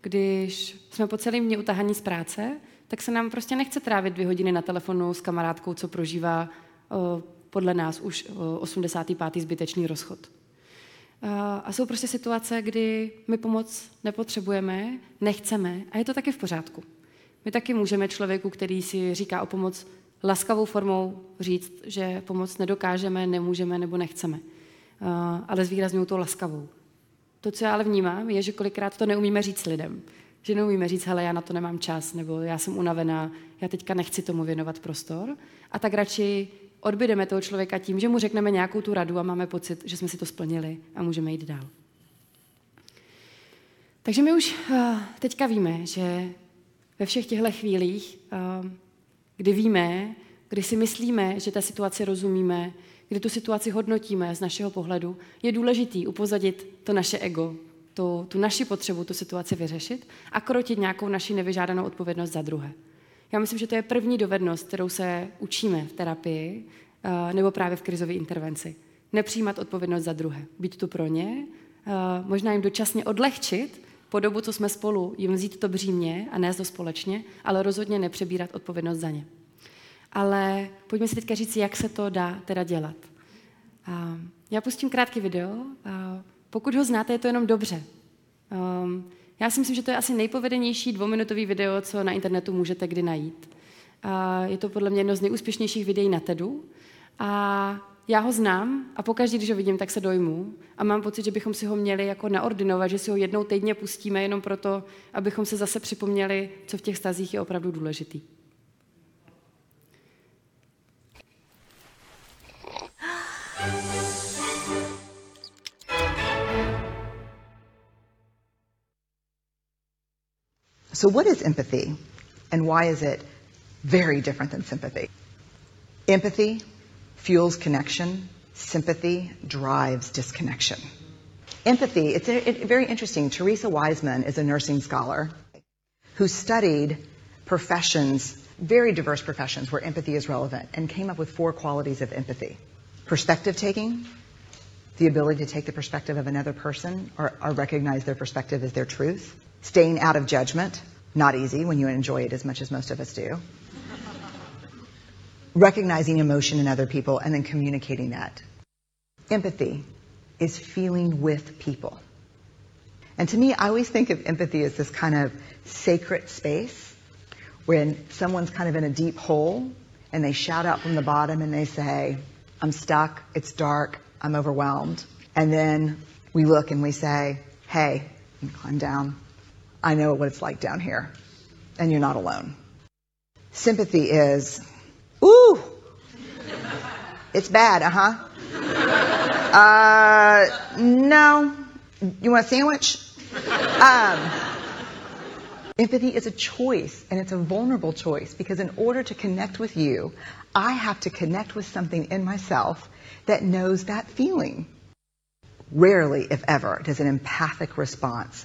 Když jsme po celém dní utahaní z práce, tak se nám prostě nechce trávit dvě hodiny na telefonu s kamarádkou, co prožívá uh, podle nás už uh, 85. zbytečný rozchod. Uh, a jsou prostě situace, kdy my pomoc nepotřebujeme, nechceme a je to taky v pořádku. My taky můžeme člověku, který si říká o pomoc, laskavou formou říct, že pomoc nedokážeme, nemůžeme nebo nechceme, uh, ale zvýrazňují to laskavou. To, co já ale vnímám, je, že kolikrát to neumíme říct lidem. Že neumíme říct, hele, já na to nemám čas, nebo já jsem unavená, já teďka nechci tomu věnovat prostor. A tak radši odbydeme toho člověka tím, že mu řekneme nějakou tu radu a máme pocit, že jsme si to splnili a můžeme jít dál. Takže my už uh, teďka víme, že ve všech těchto chvílích uh, kdy víme, kdy si myslíme, že té situaci rozumíme, kdy tu situaci hodnotíme z našeho pohledu, je důležitý upozadit to naše ego, tu, tu naši potřebu tu situaci vyřešit a krotit nějakou naši nevyžádanou odpovědnost za druhé. Já myslím, že to je první dovednost, kterou se učíme v terapii eh, nebo právě v krizové intervenci. Nepřijímat odpovědnost za druhé, být tu pro ně, eh, možná jim dočasně odlehčit po dobu, co jsme spolu, jim vzít to břímě a nést to společně, ale rozhodně nepřebírat odpovědnost za ně. Ale pojďme si teďka říct, jak se to dá teda dělat. A já pustím krátký video. Pokud ho znáte, je to jenom dobře. Um, já si myslím, že to je asi nejpovedenější dvouminutový video, co na internetu můžete kdy najít. A je to podle mě jedno z nejúspěšnějších videí na TEDu. A já ho znám a pokaždé, když ho vidím, tak se dojmu a mám pocit, že bychom si ho měli jako naordinovat, že si ho jednou týdně pustíme jenom proto, abychom se zase připomněli, co v těch stazích je opravdu důležitý. So, what is empathy, and why is it very different than sympathy? Empathy fuels connection, sympathy drives disconnection. Empathy, it's a, it, very interesting. Teresa Wiseman is a nursing scholar who studied professions, very diverse professions where empathy is relevant, and came up with four qualities of empathy perspective taking, the ability to take the perspective of another person or, or recognize their perspective as their truth, staying out of judgment, not easy when you enjoy it as much as most of us do. Recognizing emotion in other people and then communicating that. Empathy is feeling with people. And to me, I always think of empathy as this kind of sacred space when someone's kind of in a deep hole and they shout out from the bottom and they say, I'm stuck, it's dark, I'm overwhelmed. And then we look and we say, hey, climb down. I know what it's like down here. And you're not alone. Sympathy is, ooh, it's bad, uh-huh. Uh, no. You want a sandwich? Um, empathy is a choice, and it's a vulnerable choice because in order to connect with you, I have to connect with something in myself that knows that feeling. Rarely, if ever, does an empathic response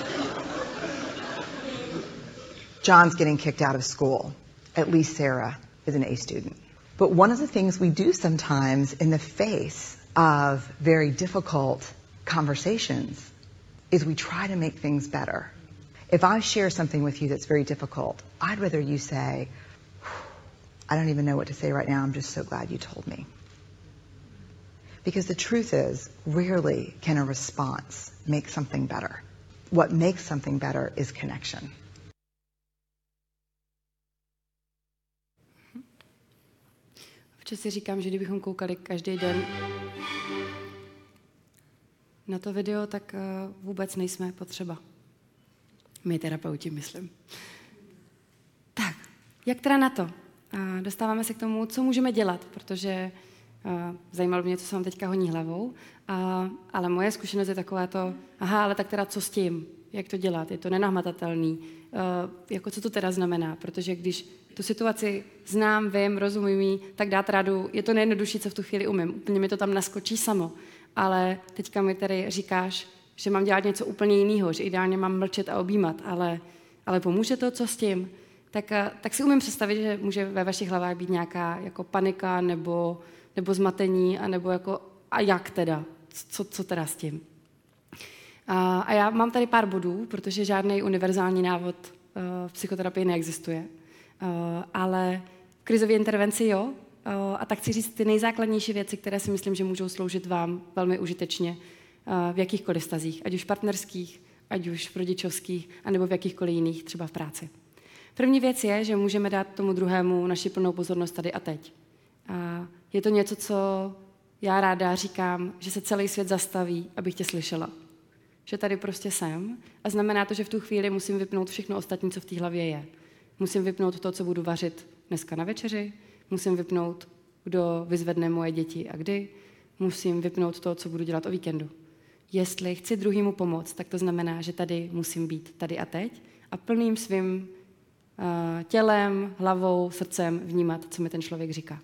John's getting kicked out of school. At least Sarah is an A student. But one of the things we do sometimes in the face of very difficult conversations is we try to make things better. If I share something with you that's very difficult, I'd rather you say, I don't even know what to say right now. I'm just so glad you told me. Because the truth is, rarely can a response make something better. What makes something better is connection. Občas si říkám, že kdybychom koukali každý den na to video, tak uh, vůbec nejsme potřeba. My terapeuti, myslím. Tak, jak teda na to? Uh, dostáváme se k tomu, co můžeme dělat, protože uh, zajímalo mě, co se vám teďka honí hlavou, uh, ale moje zkušenost je taková to, aha, ale tak teda co s tím? Jak to dělat? Je to nenahmatatelný. Jako co to teda znamená? Protože když tu situaci znám, vím, rozumím jí, tak dát radu, je to nejjednodušší, co v tu chvíli umím. Úplně mi to tam naskočí samo ale teďka mi tady říkáš, že mám dělat něco úplně jiného, že ideálně mám mlčet a objímat, ale, ale pomůže to, co s tím? Tak, eh, tak si umím představit, že může ve vašich hlavách být nějaká jako panika nebo, nebo zmatení, a nebo jako a jak teda? Co, co teda s tím? A, a já mám tady pár bodů, protože žádný univerzální návod uh, v psychoterapii neexistuje. Uh, ale v krizové intervenci jo, a tak chci říct ty nejzákladnější věci, které si myslím, že můžou sloužit vám velmi užitečně v jakýchkoliv stazích, ať už partnerských, ať už v rodičovských, anebo v jakýchkoliv jiných, třeba v práci. První věc je, že můžeme dát tomu druhému naši plnou pozornost tady a teď. A je to něco, co já ráda říkám, že se celý svět zastaví, abych tě slyšela. Že tady prostě jsem a znamená to, že v tu chvíli musím vypnout všechno ostatní, co v té hlavě je. Musím vypnout to, co budu vařit dneska na večeři, Musím vypnout, kdo vyzvedne moje děti a kdy. Musím vypnout to, co budu dělat o víkendu. Jestli chci druhýmu pomoct, tak to znamená, že tady musím být tady a teď a plným svým uh, tělem, hlavou, srdcem vnímat, co mi ten člověk říká.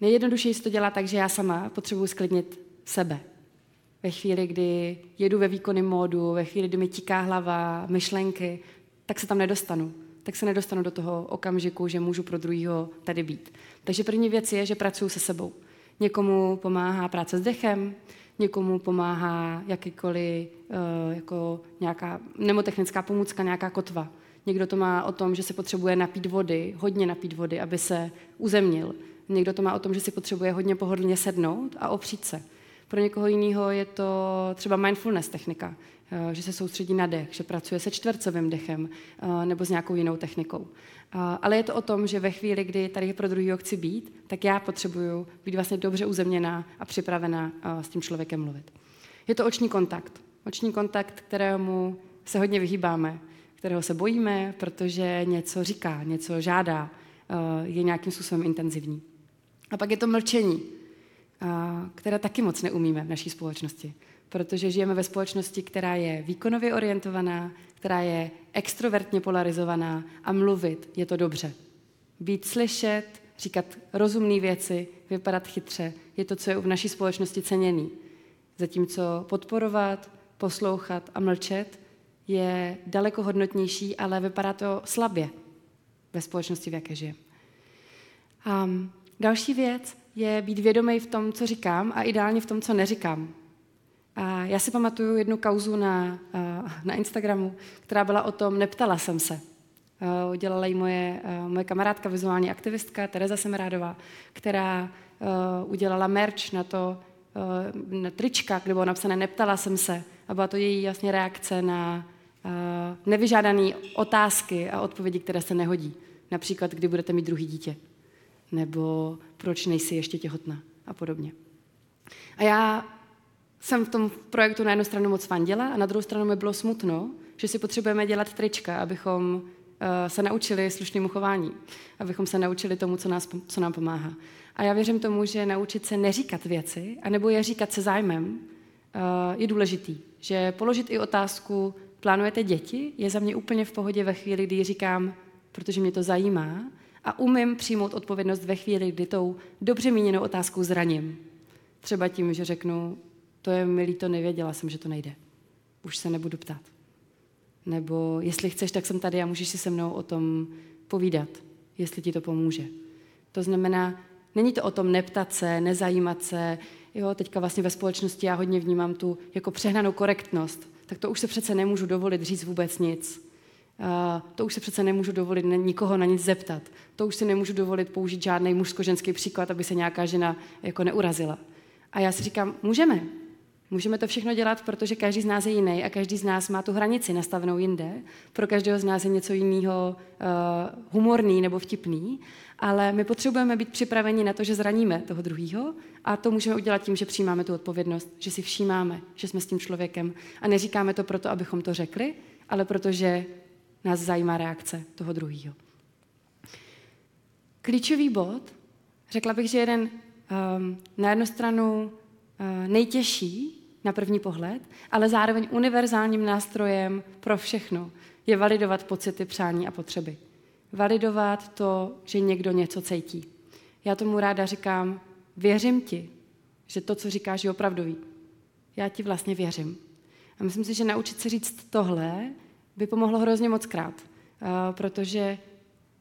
Nejjednodušeji se to dělá tak, že já sama potřebuji sklidnit sebe. Ve chvíli, kdy jedu ve výkonném módu, ve chvíli, kdy mi tiká hlava, myšlenky, tak se tam nedostanu tak se nedostanu do toho okamžiku, že můžu pro druhého tady být. Takže první věc je, že pracuji se sebou. Někomu pomáhá práce s dechem, někomu pomáhá jakýkoliv uh, jako nějaká nemotechnická pomůcka, nějaká kotva. Někdo to má o tom, že se potřebuje napít vody, hodně napít vody, aby se uzemnil. Někdo to má o tom, že si potřebuje hodně pohodlně sednout a opřít se. Pro někoho jiného je to třeba mindfulness technika, Eh, že se soustředí na dech, že pracuje se čtvercovým dechem eh, nebo s nějakou jinou technikou. Eh, ale je to o tom, že ve chvíli, kdy tady pro druhého chci být, tak já potřebuju být vlastně dobře uzemněná a připravená s tím člověkem mluvit. Je to oční kontakt. Oční kontakt, kterému se hodně vyhýbáme, kterého se bojíme, protože něco říká, něco žádá, je nějakým způsobem intenzivní. A pak je to mlčení, které taky moc neumíme v naší společnosti protože žijeme ve společnosti, která je výkonově orientovaná, která je extrovertně polarizovaná a mluvit je to dobře. Být slyšet, říkat rozumné věci, vypadat chytře, je to, co je v naší společnosti ceněný. Zatímco podporovat, poslouchat a mlčet je daleko hodnotnější, ale vypadá to slabě ve společnosti, v jaké žijeme. Um, další věc je být vědomý v tom, co říkám a ideálně v tom, co neříkám. A já si pamatuju jednu kauzu na, na Instagramu, která byla o tom, neptala jsem se. Udělala ji moje, moje kamarádka, vizuální aktivistka Tereza Semerádová, která udělala merch na to, na trička, kde bylo napsané neptala jsem se. A byla to její jasně reakce na nevyžádané otázky a odpovědi, které se nehodí. Například, kdy budete mít druhý dítě. Nebo proč nejsi ještě těhotná a podobně. A já jsem v tom projektu na jednu stranu moc fandila a na druhou stranu mi bylo smutno, že si potřebujeme dělat trička, abychom uh, se naučili slušnému chování, abychom se naučili tomu, co, nás, co nám pomáhá. A já věřím tomu, že naučit se neříkat věci, anebo je říkat se zájmem, uh, je důležitý. Že položit i otázku, plánujete děti, je za mě úplně v pohodě ve chvíli, kdy říkám, protože mě to zajímá a umím přijmout odpovědnost ve chvíli, kdy tou dobře míněnou otázkou zraním. Třeba tím, že řeknu, to je milý, to nevěděla jsem, že to nejde. Už se nebudu ptát. Nebo jestli chceš, tak jsem tady a můžeš si se mnou o tom povídat, jestli ti to pomůže. To znamená, není to o tom neptat se, nezajímat se. Jo, teďka vlastně ve společnosti já hodně vnímám tu jako přehnanou korektnost. Tak to už se přece nemůžu dovolit říct vůbec nic. To už se přece nemůžu dovolit nikoho na nic zeptat. To už si nemůžu dovolit použít žádný mužsko-ženský příklad, aby se nějaká žena jako neurazila. A já si říkám, můžeme, Můžeme to všechno dělat, protože každý z nás je jiný a každý z nás má tu hranici nastavenou jinde. Pro každého z nás je něco jiného uh, humorný nebo vtipný, ale my potřebujeme být připraveni na to, že zraníme toho druhého a to můžeme udělat tím, že přijímáme tu odpovědnost, že si všímáme, že jsme s tím člověkem a neříkáme to proto, abychom to řekli, ale protože nás zajímá reakce toho druhého. Klíčový bod, řekla bych, že jeden um, na jednu stranu uh, nejtěžší na první pohled, ale zároveň univerzálním nástrojem pro všechno je validovat pocity, přání a potřeby. Validovat to, že někdo něco cítí. Já tomu ráda říkám, věřím ti, že to, co říkáš, je opravdový. Já ti vlastně věřím. A myslím si, že naučit se říct tohle by pomohlo hrozně moc krát, protože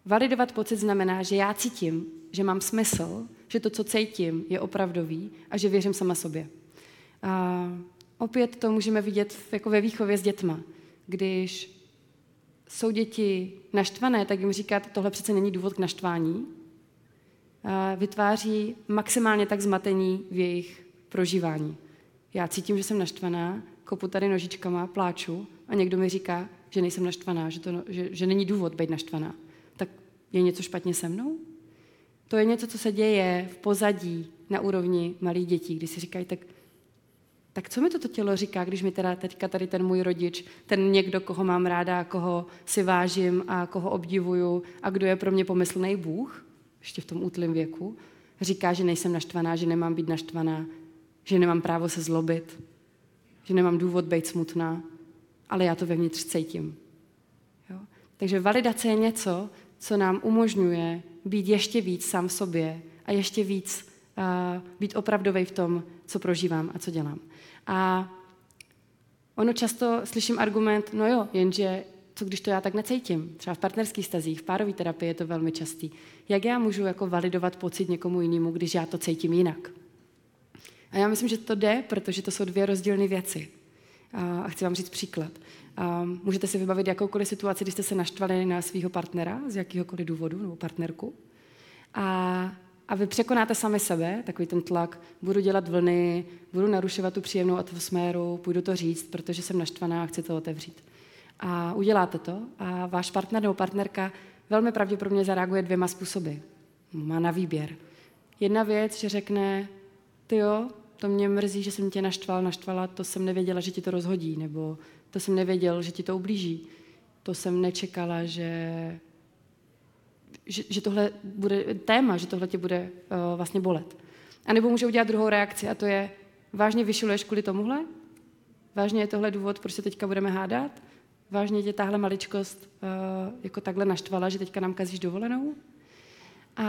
validovat pocit znamená, že já cítím, že mám smysl, že to, co cítím, je opravdový a že věřím sama sobě. A opět to můžeme vidět jako ve výchově s dětma. Když jsou děti naštvané, tak jim říkat, tohle přece není důvod k naštvání. A vytváří maximálně tak zmatení v jejich prožívání. Já cítím, že jsem naštvaná, kopu tady nožičkama, pláču a někdo mi říká, že nejsem naštvaná, že, to, že, že není důvod být naštvaná. Tak je něco špatně se mnou? To je něco, co se děje v pozadí na úrovni malých dětí, kdy si říkají, tak tak co mi toto tělo říká, když mi teda teďka tady ten můj rodič, ten někdo, koho mám ráda, koho si vážím a koho obdivuju a kdo je pro mě pomyslný Bůh, ještě v tom útlém věku, říká, že nejsem naštvaná, že nemám být naštvaná, že nemám právo se zlobit, že nemám důvod být smutná, ale já to vevnitř cítím. Jo? Takže validace je něco, co nám umožňuje být ještě víc sám sobě a ještě víc uh, být opravdový v tom, co prožívám a co dělám. A ono často slyším argument, no jo, jenže co když to já tak necítím? Třeba v partnerských stazích, v párové terapii je to velmi častý. Jak já můžu jako validovat pocit někomu jinému, když já to cítím jinak? A já myslím, že to jde, protože to jsou dvě rozdílné věci. A chci vám říct příklad. Můžete si vybavit jakoukoliv situaci, kdy jste se naštvali na svého partnera z jakéhokoliv důvodu nebo partnerku. A a vy překonáte sami sebe, takový ten tlak, budu dělat vlny, budu narušovat tu příjemnou atmosféru, půjdu to říct, protože jsem naštvaná a chci to otevřít. A uděláte to a váš partner nebo partnerka velmi pravděpodobně zareaguje dvěma způsoby. Má na výběr. Jedna věc, že řekne, ty jo, to mě mrzí, že jsem tě naštval, naštvala, to jsem nevěděla, že ti to rozhodí, nebo to jsem nevěděl, že ti to ublíží. To jsem nečekala, že že, že tohle bude téma, že tohle tě bude uh, vlastně bolet. A nebo může udělat druhou reakci a to je, vážně vyšiluješ kvůli tomuhle? Vážně je tohle důvod, proč se teďka budeme hádat? Vážně tě tahle maličkost uh, jako takhle naštvala, že teďka nám kazíš dovolenou? A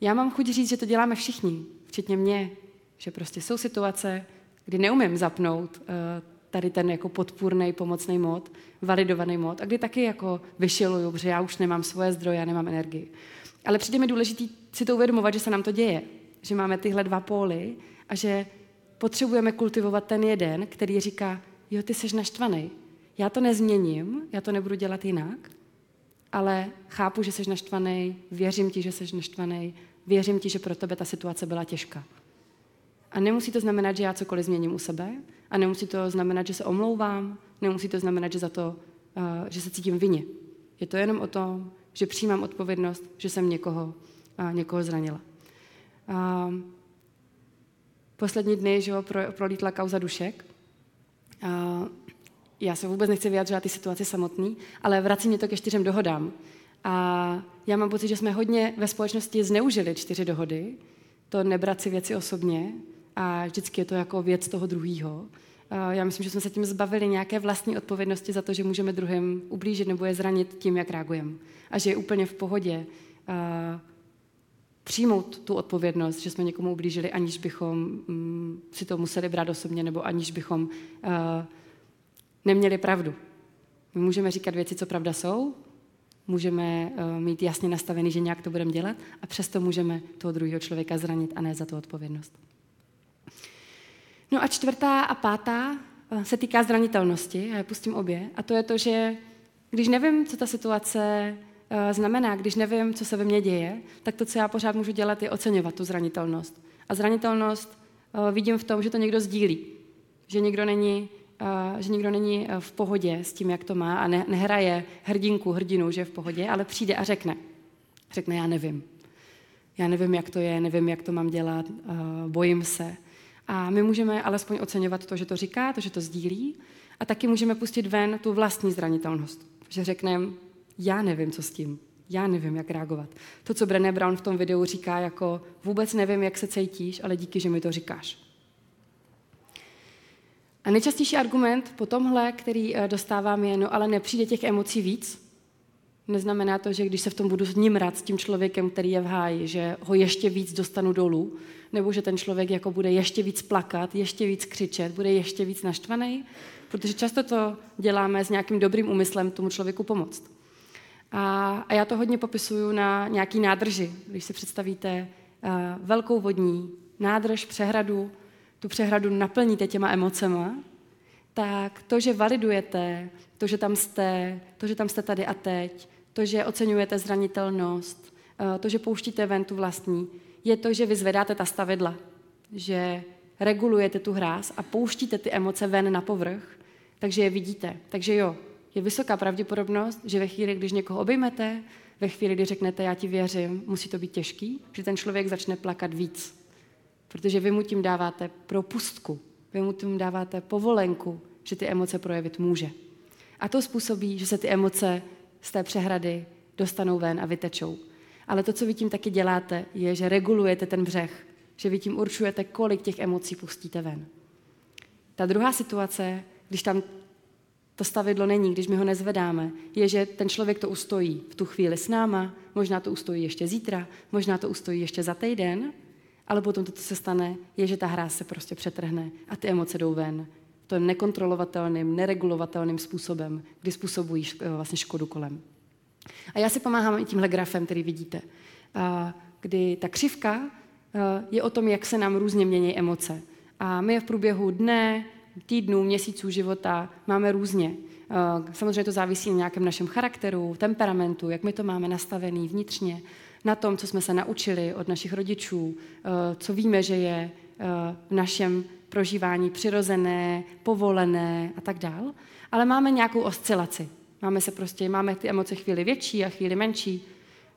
já mám chuť říct, že to děláme všichni, včetně mě, že prostě jsou situace, kdy neumím zapnout uh, tady ten jako podpůrný, pomocný mod, validovaný mod, a kdy taky jako vyšiluju, protože já už nemám svoje zdroje, já nemám energii. Ale přijde mi důležité si to uvědomovat, že se nám to děje, že máme tyhle dva póly a že potřebujeme kultivovat ten jeden, který říká, jo, ty jsi naštvaný, já to nezměním, já to nebudu dělat jinak, ale chápu, že jsi naštvaný, věřím ti, že jsi naštvaný, věřím ti, že pro tebe ta situace byla těžká. A nemusí to znamenat, že já cokoliv změním u sebe, a nemusí to znamenat, že se omlouvám, nemusí to znamenat, že za to, uh, že se cítím vině. Je to jenom o tom, že přijímám odpovědnost, že jsem někoho, uh, někoho zranila. Uh, poslední dny že jo, pro, prolítla kauza dušek. Uh, já se vůbec nechci vyjadřovat ty situaci samotný, ale vrací mě to ke čtyřem dohodám. A já mám pocit, že jsme hodně ve společnosti zneužili čtyři dohody, to nebrat si věci osobně a vždycky je to jako věc toho druhého. Já myslím, že jsme se tím zbavili nějaké vlastní odpovědnosti za to, že můžeme druhým ublížit nebo je zranit tím, jak reagujeme. A že je úplně v pohodě přijmout tu odpovědnost, že jsme někomu ublížili, aniž bychom mm, si to museli brát osobně nebo aniž bychom neměli pravdu. My můžeme říkat věci, co pravda jsou, můžeme mít jasně nastavený, že nějak to budeme dělat a přesto můžeme toho druhého člověka zranit a ne za to odpovědnost. No a čtvrtá a pátá uh, se týká zranitelnosti, já je pustím obě, a to je to, že když nevím, co ta situace uh, znamená, když nevím, co se ve mně děje, tak to, co já pořád můžu dělat, je oceňovat tu zranitelnost. A zranitelnost vidím v tom, že to někdo sdílí, že někdo není že nikdo není eh, v pohodě s tím, jak to má a ne, nehraje hrdinku, hrdinu, že je v pohodě, ale přijde a řekne. Řekne, já nevím. Já nevím, jak to je, nevím, jak to mám dělat, eh, bojím se. A my můžeme alespoň oceňovat to, že to říká, to, že to sdílí a taky můžeme pustit ven tu vlastní zranitelnost. Že řekneme, já nevím, co s tím, já nevím, jak reagovat. To, co Brené Brown v tom videu říká, jako vůbec nevím, jak se cítíš, ale díky, že mi to říkáš. A nejčastější argument po tomhle, který eh, dostávám, je, no ale nepřijde těch emocí víc. Neznamená to, že když se v tom budu rád s tím člověkem, který je v háji, že ho ještě víc dostanu dolů, nebo že ten člověk jako bude ještě víc plakat, ještě víc křičet, bude ještě víc naštvaný, protože často to děláme s nějakým dobrým úmyslem tomu člověku pomoct. A, a já to hodně popisuju na nějaký nádrži. Když si představíte uh, velkou vodní nádrž, přehradu, tu přehradu naplníte těma emocema, tak to, že validujete, to, že tam jste, to, že tam jste tady a teď, to, že oceňujete zranitelnost, eh, to, že pouštíte ven tu vlastní, je to, že vy zvedáte ta stavidla, že regulujete tu hráz a pouštíte ty emoce ven na povrch, takže je vidíte. Takže jo, je vysoká pravděpodobnost, že ve chvíli, když někoho obejmete, ve chvíli, kdy řeknete, já ti věřím, musí to být těžký, že ten člověk začne plakat víc. Protože vy mu tím dáváte propustku, vy mu tím dáváte povolenku, že ty emoce projevit může. A to způsobí, že se ty emoce z té přehrady dostanou ven a vytečou. Ale to, co vy tím taky děláte, je, že regulujete ten břeh, že vy tím určujete, kolik těch emocí pustíte ven. Ta druhá situace, když tam to stavidlo není, když my ho nezvedáme, je, že ten člověk to ustojí v tu chvíli s náma, možná to ustojí ještě zítra, možná to ustojí ještě za týden, ale potom to, co se stane, je, že ta hra se prostě přetrhne a ty emoce jdou ven. To nekontrolovatelným, neregulovatelným způsobem, kdy způsobují eh, vlastně škodu kolem. A já si pomáhám i tímhle grafem, který vidíte, kdy ta křivka eh, je o tom, jak se nám různě mění emoce. A my v průběhu dne, týdnů, měsíců života máme různě. Eh, samozřejmě to závisí na nějakém našem charakteru, temperamentu, jak my to máme nastavený vnitřně na tom, co jsme se naučili od našich rodičů, co víme, že je v našem prožívání přirozené, povolené a tak dál. Ale máme nějakou oscilaci. Máme se prostě, máme ty emoce chvíli větší a chvíli menší.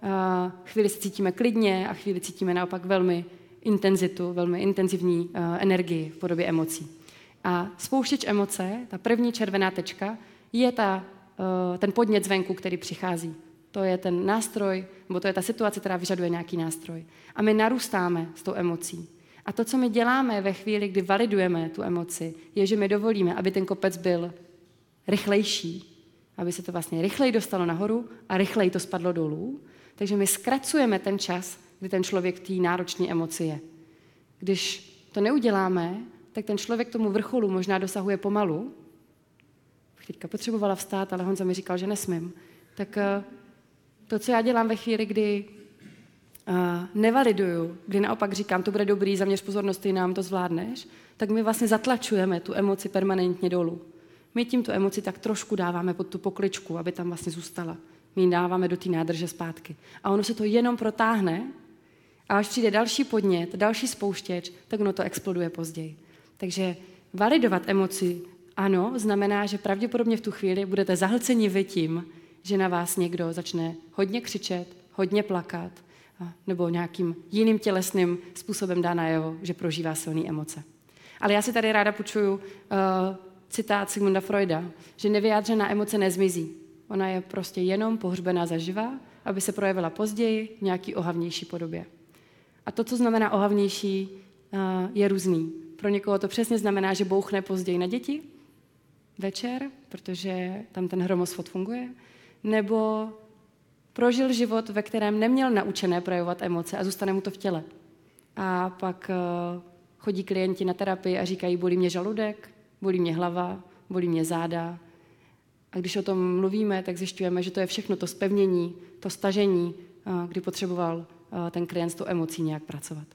Eh, chvíli se cítíme klidně a chvíli cítíme naopak velmi intenzitu, velmi intenzivní energii v podobě emocí. A spouštěč emoce, ta první červená tečka, je ta, ten podnět zvenku, který přichází. To je ten nástroj, nebo to je ta situace, která vyžaduje nějaký nástroj. A my narůstáme s tou emocí. A to, co my děláme ve chvíli, kdy validujeme tu emoci, je, že my dovolíme, aby ten kopec byl rychlejší, aby se to vlastně rychleji dostalo nahoru a rychleji to spadlo dolů. Takže my zkracujeme ten čas, kdy ten člověk v té náročné emoci je. Když to neuděláme, tak ten člověk tomu vrcholu možná dosahuje pomalu. Teďka potřebovala vstát, ale Honza mi říkal, že nesmím. Tak eh, to, co já dělám ve chvíli, kdy nevaliduju, kdy naopak říkám, to bude dobrý, zaměř pozornost, ty nám to zvládneš, tak my vlastně zatlačujeme tu emoci permanentně dolů. My tím tu emoci tak trošku dáváme pod tu pokličku, aby tam vlastně zůstala. My ji dáváme do té nádrže zpátky. A ono se to jenom protáhne a až přijde další podnět, další spouštěč, tak ono to exploduje později. Takže validovat emoci, ano, znamená, že pravděpodobně v tu chvíli budete zahlceni vy tím, že na vás někdo začne hodně křičet, hodně plakat, nebo nějakým jiným tělesným způsobem dá najevo, že prožívá silné emoce. Ale já si tady ráda počuju uh, citát Sigmunda Freuda, že nevyjádřená emoce nezmizí. Ona je prostě jenom pohřbená zaživa, aby se projevila později v nějaký ohavnější podobě. A to, co znamená ohavnější, uh, je různý. Pro někoho to přesně znamená, že bouchne později na děti večer, protože tam ten hromosvod funguje, nebo prožil život, ve kterém neměl naučené projevovat emoce a zůstane mu to v těle. A pak uh, chodí klienti na terapii a říkají, bolí mě žaludek, bolí mě hlava, bolí mě záda. A když o tom mluvíme, tak zjišťujeme, že to je všechno to spevnění, to stažení, uh, kdy potřeboval uh, ten klient s tou emocí nějak pracovat.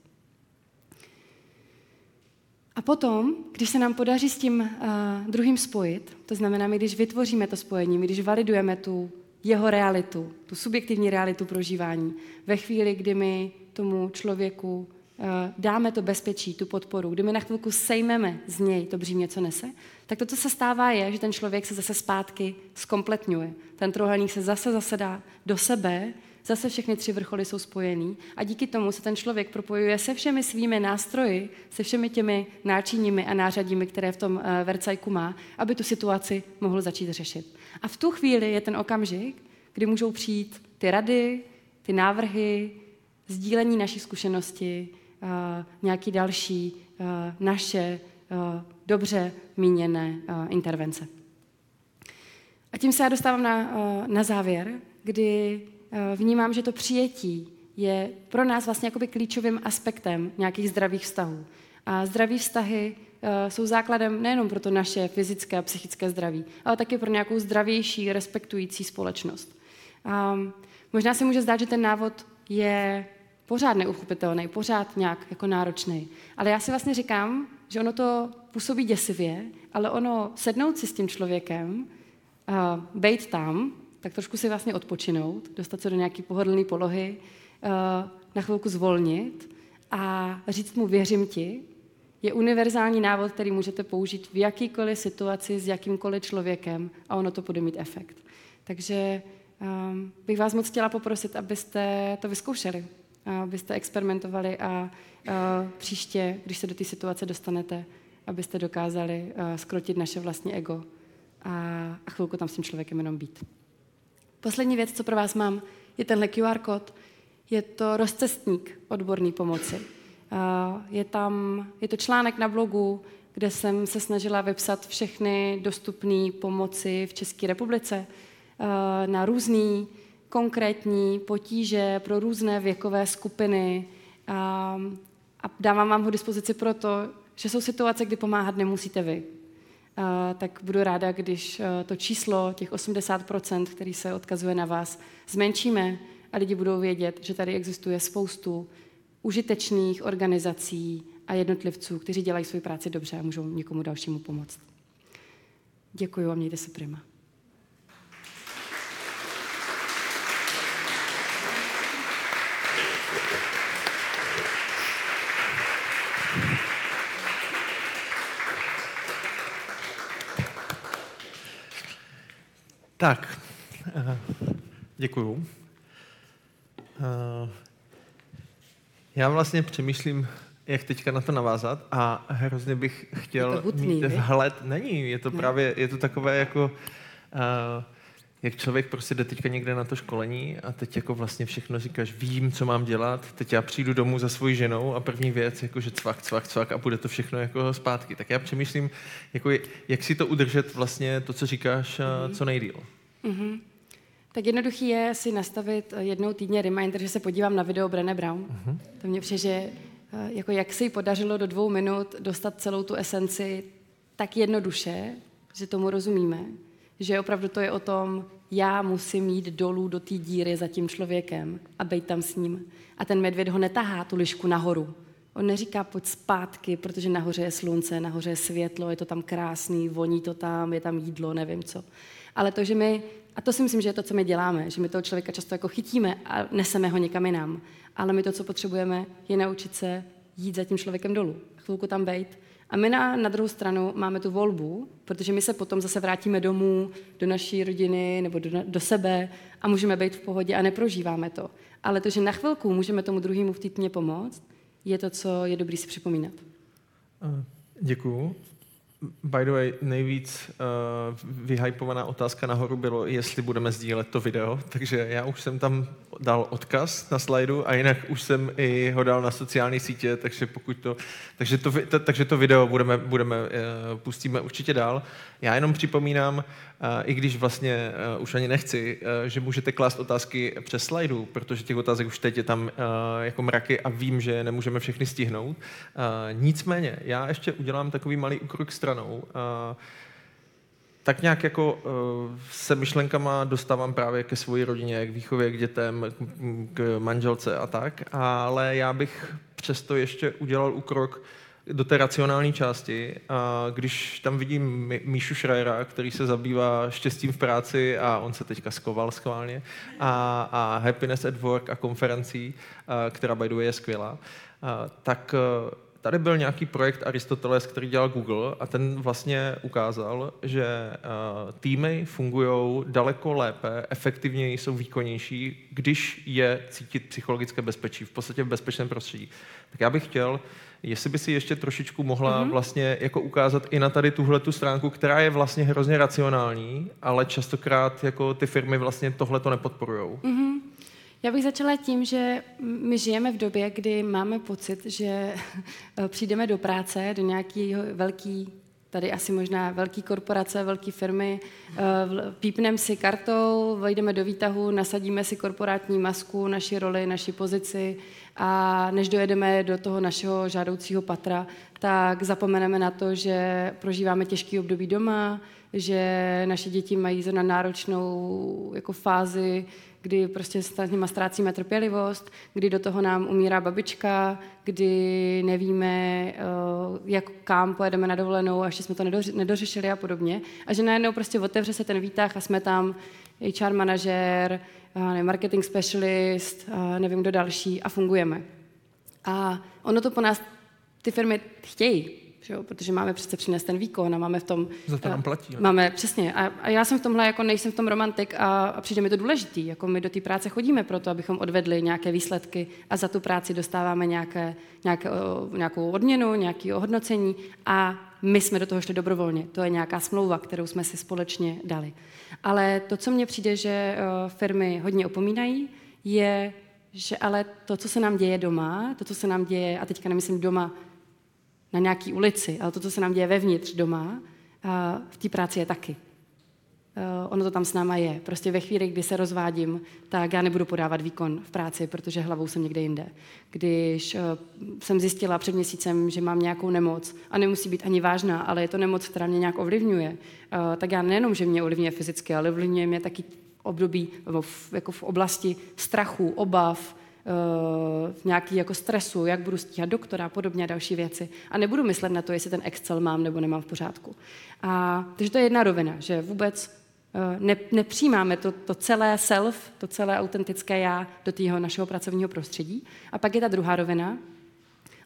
A potom, když se nám podaří s tím uh, druhým spojit, to znamená, my když vytvoříme to spojení, my když validujeme tu jeho realitu, tu subjektivní realitu prožívání, ve chvíli, kdy my tomu člověku uh, dáme to bezpečí, tu podporu, kdy my na chvilku sejmeme z něj to břímě, co nese, tak to, co se stává, je, že ten člověk se zase zpátky skompletňuje. Ten trohelník se zase zasedá do sebe, zase všechny tři vrcholy jsou spojený a díky tomu se ten člověk propojuje se všemi svými nástroji, se všemi těmi náčiními a nářadími, které v tom eh, vercajku má, aby tu situaci mohl začít řešit. A v tu chvíli je ten okamžik, kdy můžou přijít ty rady, ty návrhy, sdílení naší zkušenosti, eh, nějaký další eh, naše dobře míněné intervence. A tím se já dostávám na, na závěr, kdy vnímám, že to přijetí je pro nás vlastně jakoby klíčovým aspektem nějakých zdravých vztahů. A zdraví vztahy eh, jsou základem nejenom pro to naše fyzické a psychické zdraví, ale taky pro nějakou zdravější, respektující společnost. A možná se může zdát, že ten návod je pořád neuchopitelný, pořád nějak jako náročný. Ale já si vlastně říkám, že ono to působí děsivě, ale ono sednout si s tím člověkem, uh, bejt tam, tak trošku si vlastně odpočinout, dostat se do nějaké pohodlné polohy, eh, na chvilku zvolnit a říct mu věřím ti, je univerzální návod, který můžete použít v jakýkoliv situaci s jakýmkoliv člověkem a ono to bude mít efekt. Takže um, bych vás moc chtěla poprosit, abyste to vyzkoušeli, abyste experimentovali a uh, příště, když se do té situace dostanete, abyste dokázali uh, skrotit naše vlastní ego a, a chvilku tam s tím člověkem jenom být. Poslední věc, co pro vás mám, je tenhle QR kód. Je to rozcestník odborné pomoci. Je tam, je to článek na blogu, kde jsem se snažila vypsat všechny dostupné pomoci v České republice na různé konkrétní potíže pro různé věkové skupiny. A dávám vám ho dispozici proto, že jsou situace, kdy pomáhat nemusíte vy tak budu ráda, když eh, to číslo, těch 80%, který se odkazuje na vás, zmenšíme a lidi budou vědět, že tady existuje spoustu užitečných organizací a jednotlivců, kteří dělají svou práci dobře a můžou někomu dalšímu pomoct. Děkuji a mějte se prima. Tak, uh, děkuju. Uh, já vlastně přemýšlím, jak teďka na to navázat a hrozně bych chtěl je to hutný, mít vhled. Není, je to ne. právě, je to takové jako, uh, jak člověk prostě jde teďka někde na to školení a teď jako vlastně všechno říkáš, vím, co mám dělat, teď já přijdu domů za svojí ženou a první věc, jako že cvak, cvak, cvak a bude to všechno jako zpátky. Tak já přemýšlím, jako jak si to udržet vlastně to, co říkáš, mm-hmm. co nejdíl. Mm-hmm. Tak jednoduchý je si nastavit jednou týdně reminder, že se podívám na video Brené Brown. Mm-hmm. To mě přijde, že eh, jako jak se jí podařilo do dvou minut dostat celou tu esenci tak jednoduše, že tomu rozumíme, že opravdu to je o tom, já musím jít dolů do té díry za tím člověkem a být tam s ním. A ten medvěd ho netahá tu lišku nahoru. On neříká pojď zpátky, protože nahoře je slunce, nahoře je světlo, je to tam krásný, voní to tam, je tam jídlo, nevím co. Ale to, že my, a to si myslím, že je to, co my děláme, že my toho člověka často jako chytíme a neseme ho někam jinam. Ale my to, co potřebujeme, je naučit se jít za tím člověkem dolů, chvilku tam být a my na, na druhou stranu máme tu volbu, protože my se potom zase vrátíme domů, do naší rodiny nebo do, do sebe a můžeme být v pohodě a neprožíváme to. Ale to, že na chvilku můžeme tomu druhému v týdně pomoct, je to, co je dobrý si připomínat. Děkuju. By the way, nejvíc uh, vyhypovaná otázka nahoru bylo, jestli budeme sdílet to video, takže já už jsem tam dal odkaz na slajdu a jinak už jsem i ho dal na sociální sítě, takže pokud to, takže to, takže to video budeme, budeme uh, pustíme určitě dál. Já jenom připomínám, uh, i když vlastně uh, už ani nechci, uh, že můžete klást otázky přes slajdu, protože těch otázek už teď je tam uh, jako mraky a vím, že nemůžeme všechny stihnout. Uh, nicméně, já ještě udělám takový malý úkrok stranou. Uh, tak nějak jako uh, se myšlenkama dostávám právě ke své rodině, k výchově, k dětem, k manželce a tak, ale já bych přesto ještě udělal úkrok do té racionální části. A když tam vidím Míšu Schreiera, který se zabývá štěstím v práci a on se teďka skoval schválně, a, a Happiness at Work a konferencí, a, která by the way je skvělá, a, tak tady byl nějaký projekt Aristoteles, který dělal Google a ten vlastně ukázal, že uh, týmy fungují daleko lépe, efektivněji, jsou výkonnější, když je cítit psychologické bezpečí, v podstatě v bezpečném prostředí. Tak já bych chtěl, jestli by si ještě trošičku mohla mm-hmm. vlastně jako ukázat i na tady tuhle tu stránku, která je vlastně hrozně racionální, ale častokrát jako ty firmy vlastně tohle to nepodporují. Mm-hmm. Já bych začala tím, že my žijeme v době, kdy máme pocit, že přijdeme do práce, do nějaký velký, tady asi možná velký korporace, velké firmy, eh, pípneme si kartou, vejdeme do výtahu, nasadíme si korporátní masku, naši roli, naši pozici a než dojedeme do toho našeho žádoucího patra, tak zapomeneme na to, že prožíváme těžký období doma, že naše děti mají zrovna náročnou jako fázi kdy prostě s nimi ztrácíme trpělivost, kdy do toho nám umírá babička, kdy nevíme, eh, jak kam pojedeme na dovolenou a ještě jsme to nedořešili a podobně. A že najednou prostě otevře se ten výtah a jsme tam HR manažer, marketing specialist, nevím kdo další a fungujeme. A ono to po nás ty firmy chtějí, že jo? protože máme přece přinést ten výkon a máme v tom... Za to nám platí. Ne? Máme, přesně. A, a já jsem v tomhle, jako nejsem v tom romantik a, a přijde mi to důležitý. Jako my do té práce chodíme proto, abychom odvedli nějaké výsledky a za tu práci dostáváme nějaké, nějaké, nějakou odměnu, nějaké ohodnocení a my jsme do toho šli dobrovolně. To je nějaká smlouva, kterou jsme si společně dali. Ale to, co mně přijde, že firmy hodně opomínají, je, že ale to, co se nám děje doma, to, co se nám děje, a teďka nemyslím doma na nějaký ulici, ale to, co se nám děje vevnitř doma, v té práci je taky. Ono to tam s náma je. Prostě ve chvíli, kdy se rozvádím, tak já nebudu podávat výkon v práci, protože hlavou jsem někde jinde. Když jsem zjistila před měsícem, že mám nějakou nemoc, a nemusí být ani vážná, ale je to nemoc, která mě nějak ovlivňuje, tak já nejenom, že mě ovlivňuje fyzicky, ale ovlivňuje mě taky období, jako v oblasti strachu, obav, v nějaký jako stresu, jak budu stíhat doktora a podobně a další věci. A nebudu myslet na to, jestli ten Excel mám nebo nemám v pořádku. A, takže to je jedna rovina, že vůbec eh, ne, nepřijímáme to, to celé self, to celé autentické já do tého našeho pracovního prostředí. A pak je ta druhá rovina.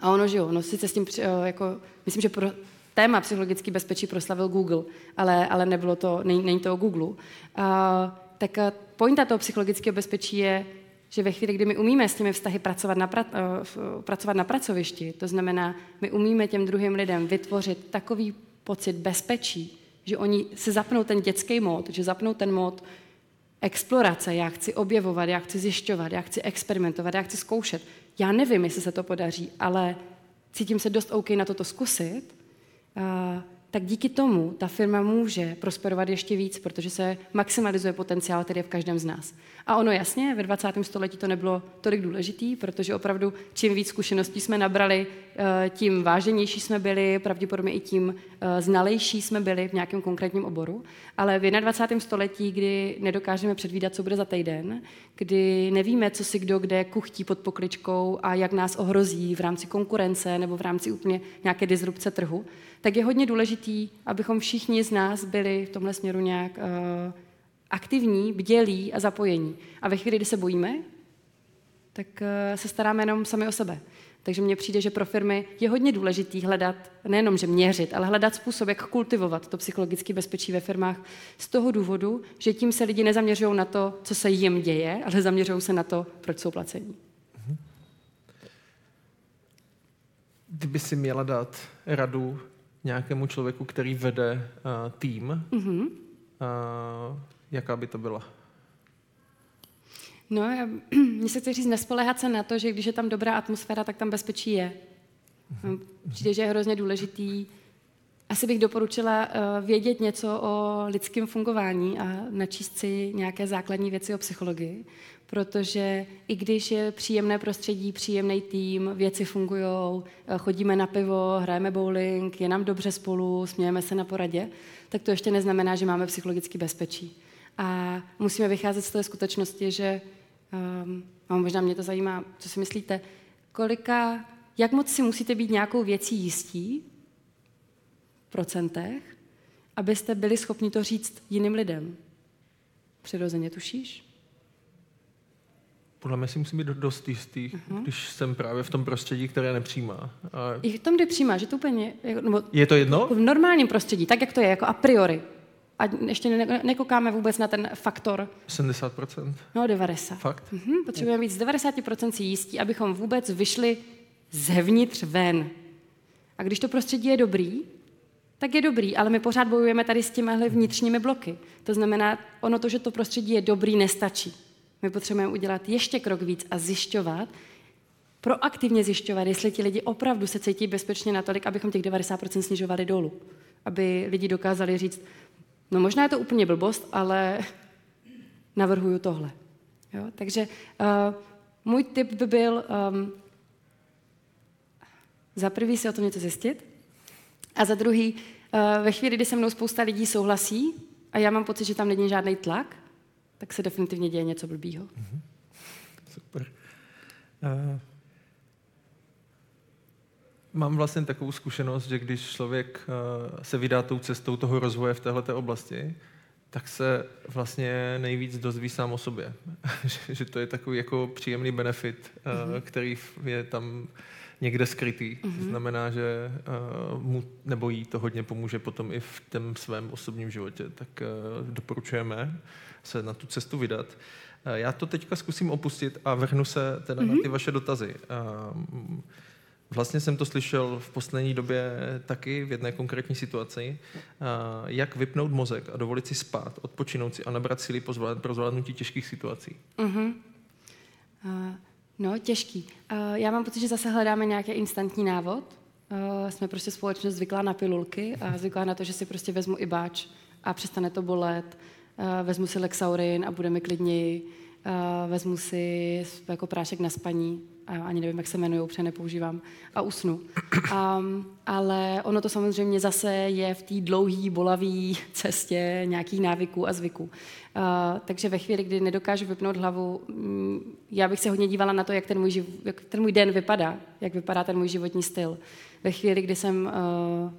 A ono, že jo, no sice s tím, eh, jako, myslím, že pro, téma psychologický bezpečí proslavil Google, ale, ale nebylo to, není, není to o Google. Uh, tak pointa toho psychologického bezpečí je že ve chvíli, kdy my umíme s těmi vztahy pracovat na, pra, uh, pracovat na pracovišti, to znamená, my umíme těm druhým lidem vytvořit takový pocit bezpečí, že oni se zapnou ten dětský mód, že zapnou ten mód explorace, já chci objevovat, já chci zjišťovat, já chci experimentovat, já chci zkoušet. Já nevím, jestli se to podaří, ale cítím se dost OK na toto zkusit, uh, tak díky tomu ta firma může prosperovat ještě víc, protože se maximalizuje potenciál, který je v každém z nás. A ono jasně, ve 20. století to nebylo tolik důležitý, protože opravdu čím víc zkušeností jsme nabrali, eh, tím váženější jsme byli, pravděpodobně i tím eh, znalejší jsme byli v nějakém konkrétním oboru. Ale v 21. století, kdy nedokážeme předvídat, co bude za týden, kdy nevíme, co si kdo kde kuchtí pod pokličkou a jak nás ohrozí v rámci konkurence nebo v rámci úplně nějaké disrupce trhu, tak je hodně důležitý, abychom všichni z nás byli v tomhle směru nějak uh, aktivní, bdělí a zapojení. A ve chvíli, kdy se bojíme, tak uh, se staráme jenom sami o sebe. Takže mně přijde, že pro firmy je hodně důležitý hledat, nejenom že měřit, ale hledat způsob, jak kultivovat to psychologické bezpečí ve firmách z toho důvodu, že tím se lidi nezaměřují na to, co se jim děje, ale zaměřují se na to, proč jsou placení. Kdyby si měla dát radu nějakému člověku, který vede uh, tým, mm-hmm. uh, jaká by to byla? No, já, mně se chci říct, nespolehat se na to, že když je tam dobrá atmosféra, tak tam bezpečí je. Mm-hmm. Přijde, že je hrozně důležitý. Asi bych doporučila uh, vědět něco o lidském fungování a načíst si nějaké základní věci o psychologii, protože i když je příjemné prostředí, příjemný tým, věci fungují, eh, chodíme na pivo, hrajeme bowling, je nám dobře spolu, smějeme se na poradě, tak to ještě neznamená, že máme psychologické bezpečí. A musíme vycházet z té skutečnosti, že, um, a možná mě to zajímá, co si myslíte, kolika, jak moc si musíte být nějakou věcí jistí, v procentech, abyste byli schopni to říct jiným lidem. Přirozeně tušíš? Podle mě si musím být dost jistý, uh-huh. když jsem právě v tom prostředí, které nepřijímá. A... I v tom, kde přijímá, že to úplně... Nebo je to jedno? V normálním prostředí, tak jak to je, jako a priori. A ještě ne, nekoukáme vůbec na ten faktor. 70%? No, 90. Fakt? Uh-huh. Potřebujeme být z 90% si jistí, abychom vůbec vyšli zevnitř ven. A když to prostředí je dobrý, tak je dobrý, ale my pořád bojujeme tady s těmihle vnitřními bloky. To znamená, ono to, že to prostředí je dobrý, nestačí. My potřebujeme udělat ještě krok víc a zjišťovat, proaktivně zjišťovat, jestli ti lidi opravdu se cítí bezpečně natolik, abychom těch 90% snižovali dolů. Aby lidi dokázali říct, no možná je to úplně blbost, ale navrhuju tohle. Jo? Takže uh, můj tip by byl um, za prvý si o tom něco zjistit a za druhý, uh, ve chvíli, kdy se mnou spousta lidí souhlasí a já mám pocit, že tam není žádný tlak, tak se definitivně děje něco blbýho. Mm-hmm. Super. Uh, mám vlastně takovou zkušenost, že když člověk uh, se vydá tou cestou toho rozvoje v této oblasti, tak se vlastně nejvíc dozví sám o sobě. že, to je takový jako příjemný benefit, mm-hmm. který je tam někde skrytý. Mm-hmm. To mhm. znamená, že uh, mu nebo jí to hodně pomůže potom i v tom svém osobním životě. Tak uh, doporučujeme se na tu cestu vydat. Uh, já to teďka zkusím opustit a vrhnu se teda mm-hmm. na mhm. ty vaše dotazy. Uh, Vlastně jsem to slyšel v poslední době taky v jedné konkrétní situaci, jak vypnout mozek a dovolit si spát, odpočinout si a nabrat síly pro zvládnutí těžkých situací. Uh-huh. Uh, No, těžký. Uh, já mám pocit, že zase hledáme nějaký instantní návod. Uh, jsme prostě společnost zvyklá na pilulky a zvyklá na to, že si prostě vezmu i báč a přestane to bolet. Uh, vezmu si Lexaurin a budeme klidněji. Uh, vezmu si jako prášek na spaní ani nevím, jak se jmenují, protože nepoužívám, a usnu. Um, ale ono to samozřejmě zase je v té dlouhé, bolavé cestě nějakých návyků a zvyků. Uh, takže ve chvíli, kdy nedokážu vypnout hlavu, um, já bych se hodně dívala na to, jak ten, můj živ, jak ten můj den vypadá, jak vypadá ten můj životní styl. Ve chvíli, kdy jsem uh,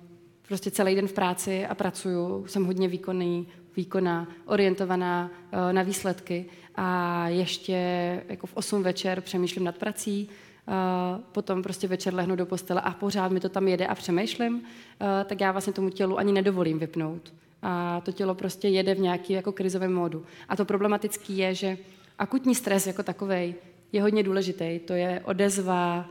prostě celý den v práci a pracuju, jsem hodně výkonný, výkonná, orientovaná uh, na výsledky a ještě jako v 8 večer přemýšlím nad prací, Uh, potom prostě večer lehnu do postele a pořád mi to tam jede a přemýšlím, uh, tak já vlastně tomu tělu ani nedovolím vypnout. A to tělo prostě jede v nějaký jako krizovém módu. A to problematický je, že akutní stres jako takový je hodně důležitý. To je odezva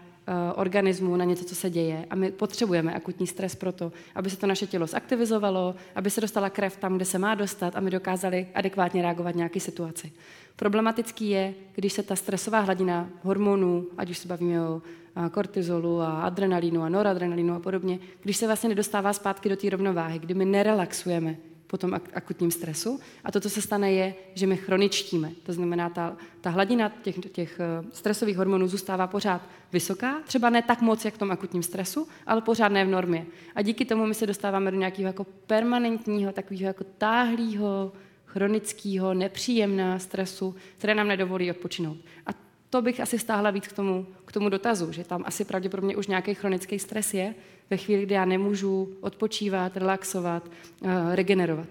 organismu na něco, co se děje. A my potřebujeme akutní stres proto, aby se to naše tělo zaktivizovalo, aby se dostala krev tam, kde se má dostat a my dokázali adekvátně reagovat nějaké situaci. Problematický je, když se ta stresová hladina hormonů, ať už se bavíme o kortizolu a adrenalinu a noradrenalinu a podobně, když se vlastně nedostává zpátky do té rovnováhy, kdy my nerelaxujeme po tom akutním stresu. A to, co se stane, je, že my chroničtíme. To znamená, ta, ta hladina těch, těch eh, stresových hormonů zůstává pořád vysoká, třeba ne tak moc, jak v tom akutním stresu, ale pořád ne v normě. A díky tomu my se dostáváme do nějakého jako permanentního, takového jako táhlého, chronického, nepříjemného stresu, které nám nedovolí odpočinout. A to bych asi stáhla víc k tomu, k tomu dotazu, že tam asi pravděpodobně už nějaký chronický stres je, ve chvíli, kdy já nemůžu odpočívat, relaxovat, uh, regenerovat.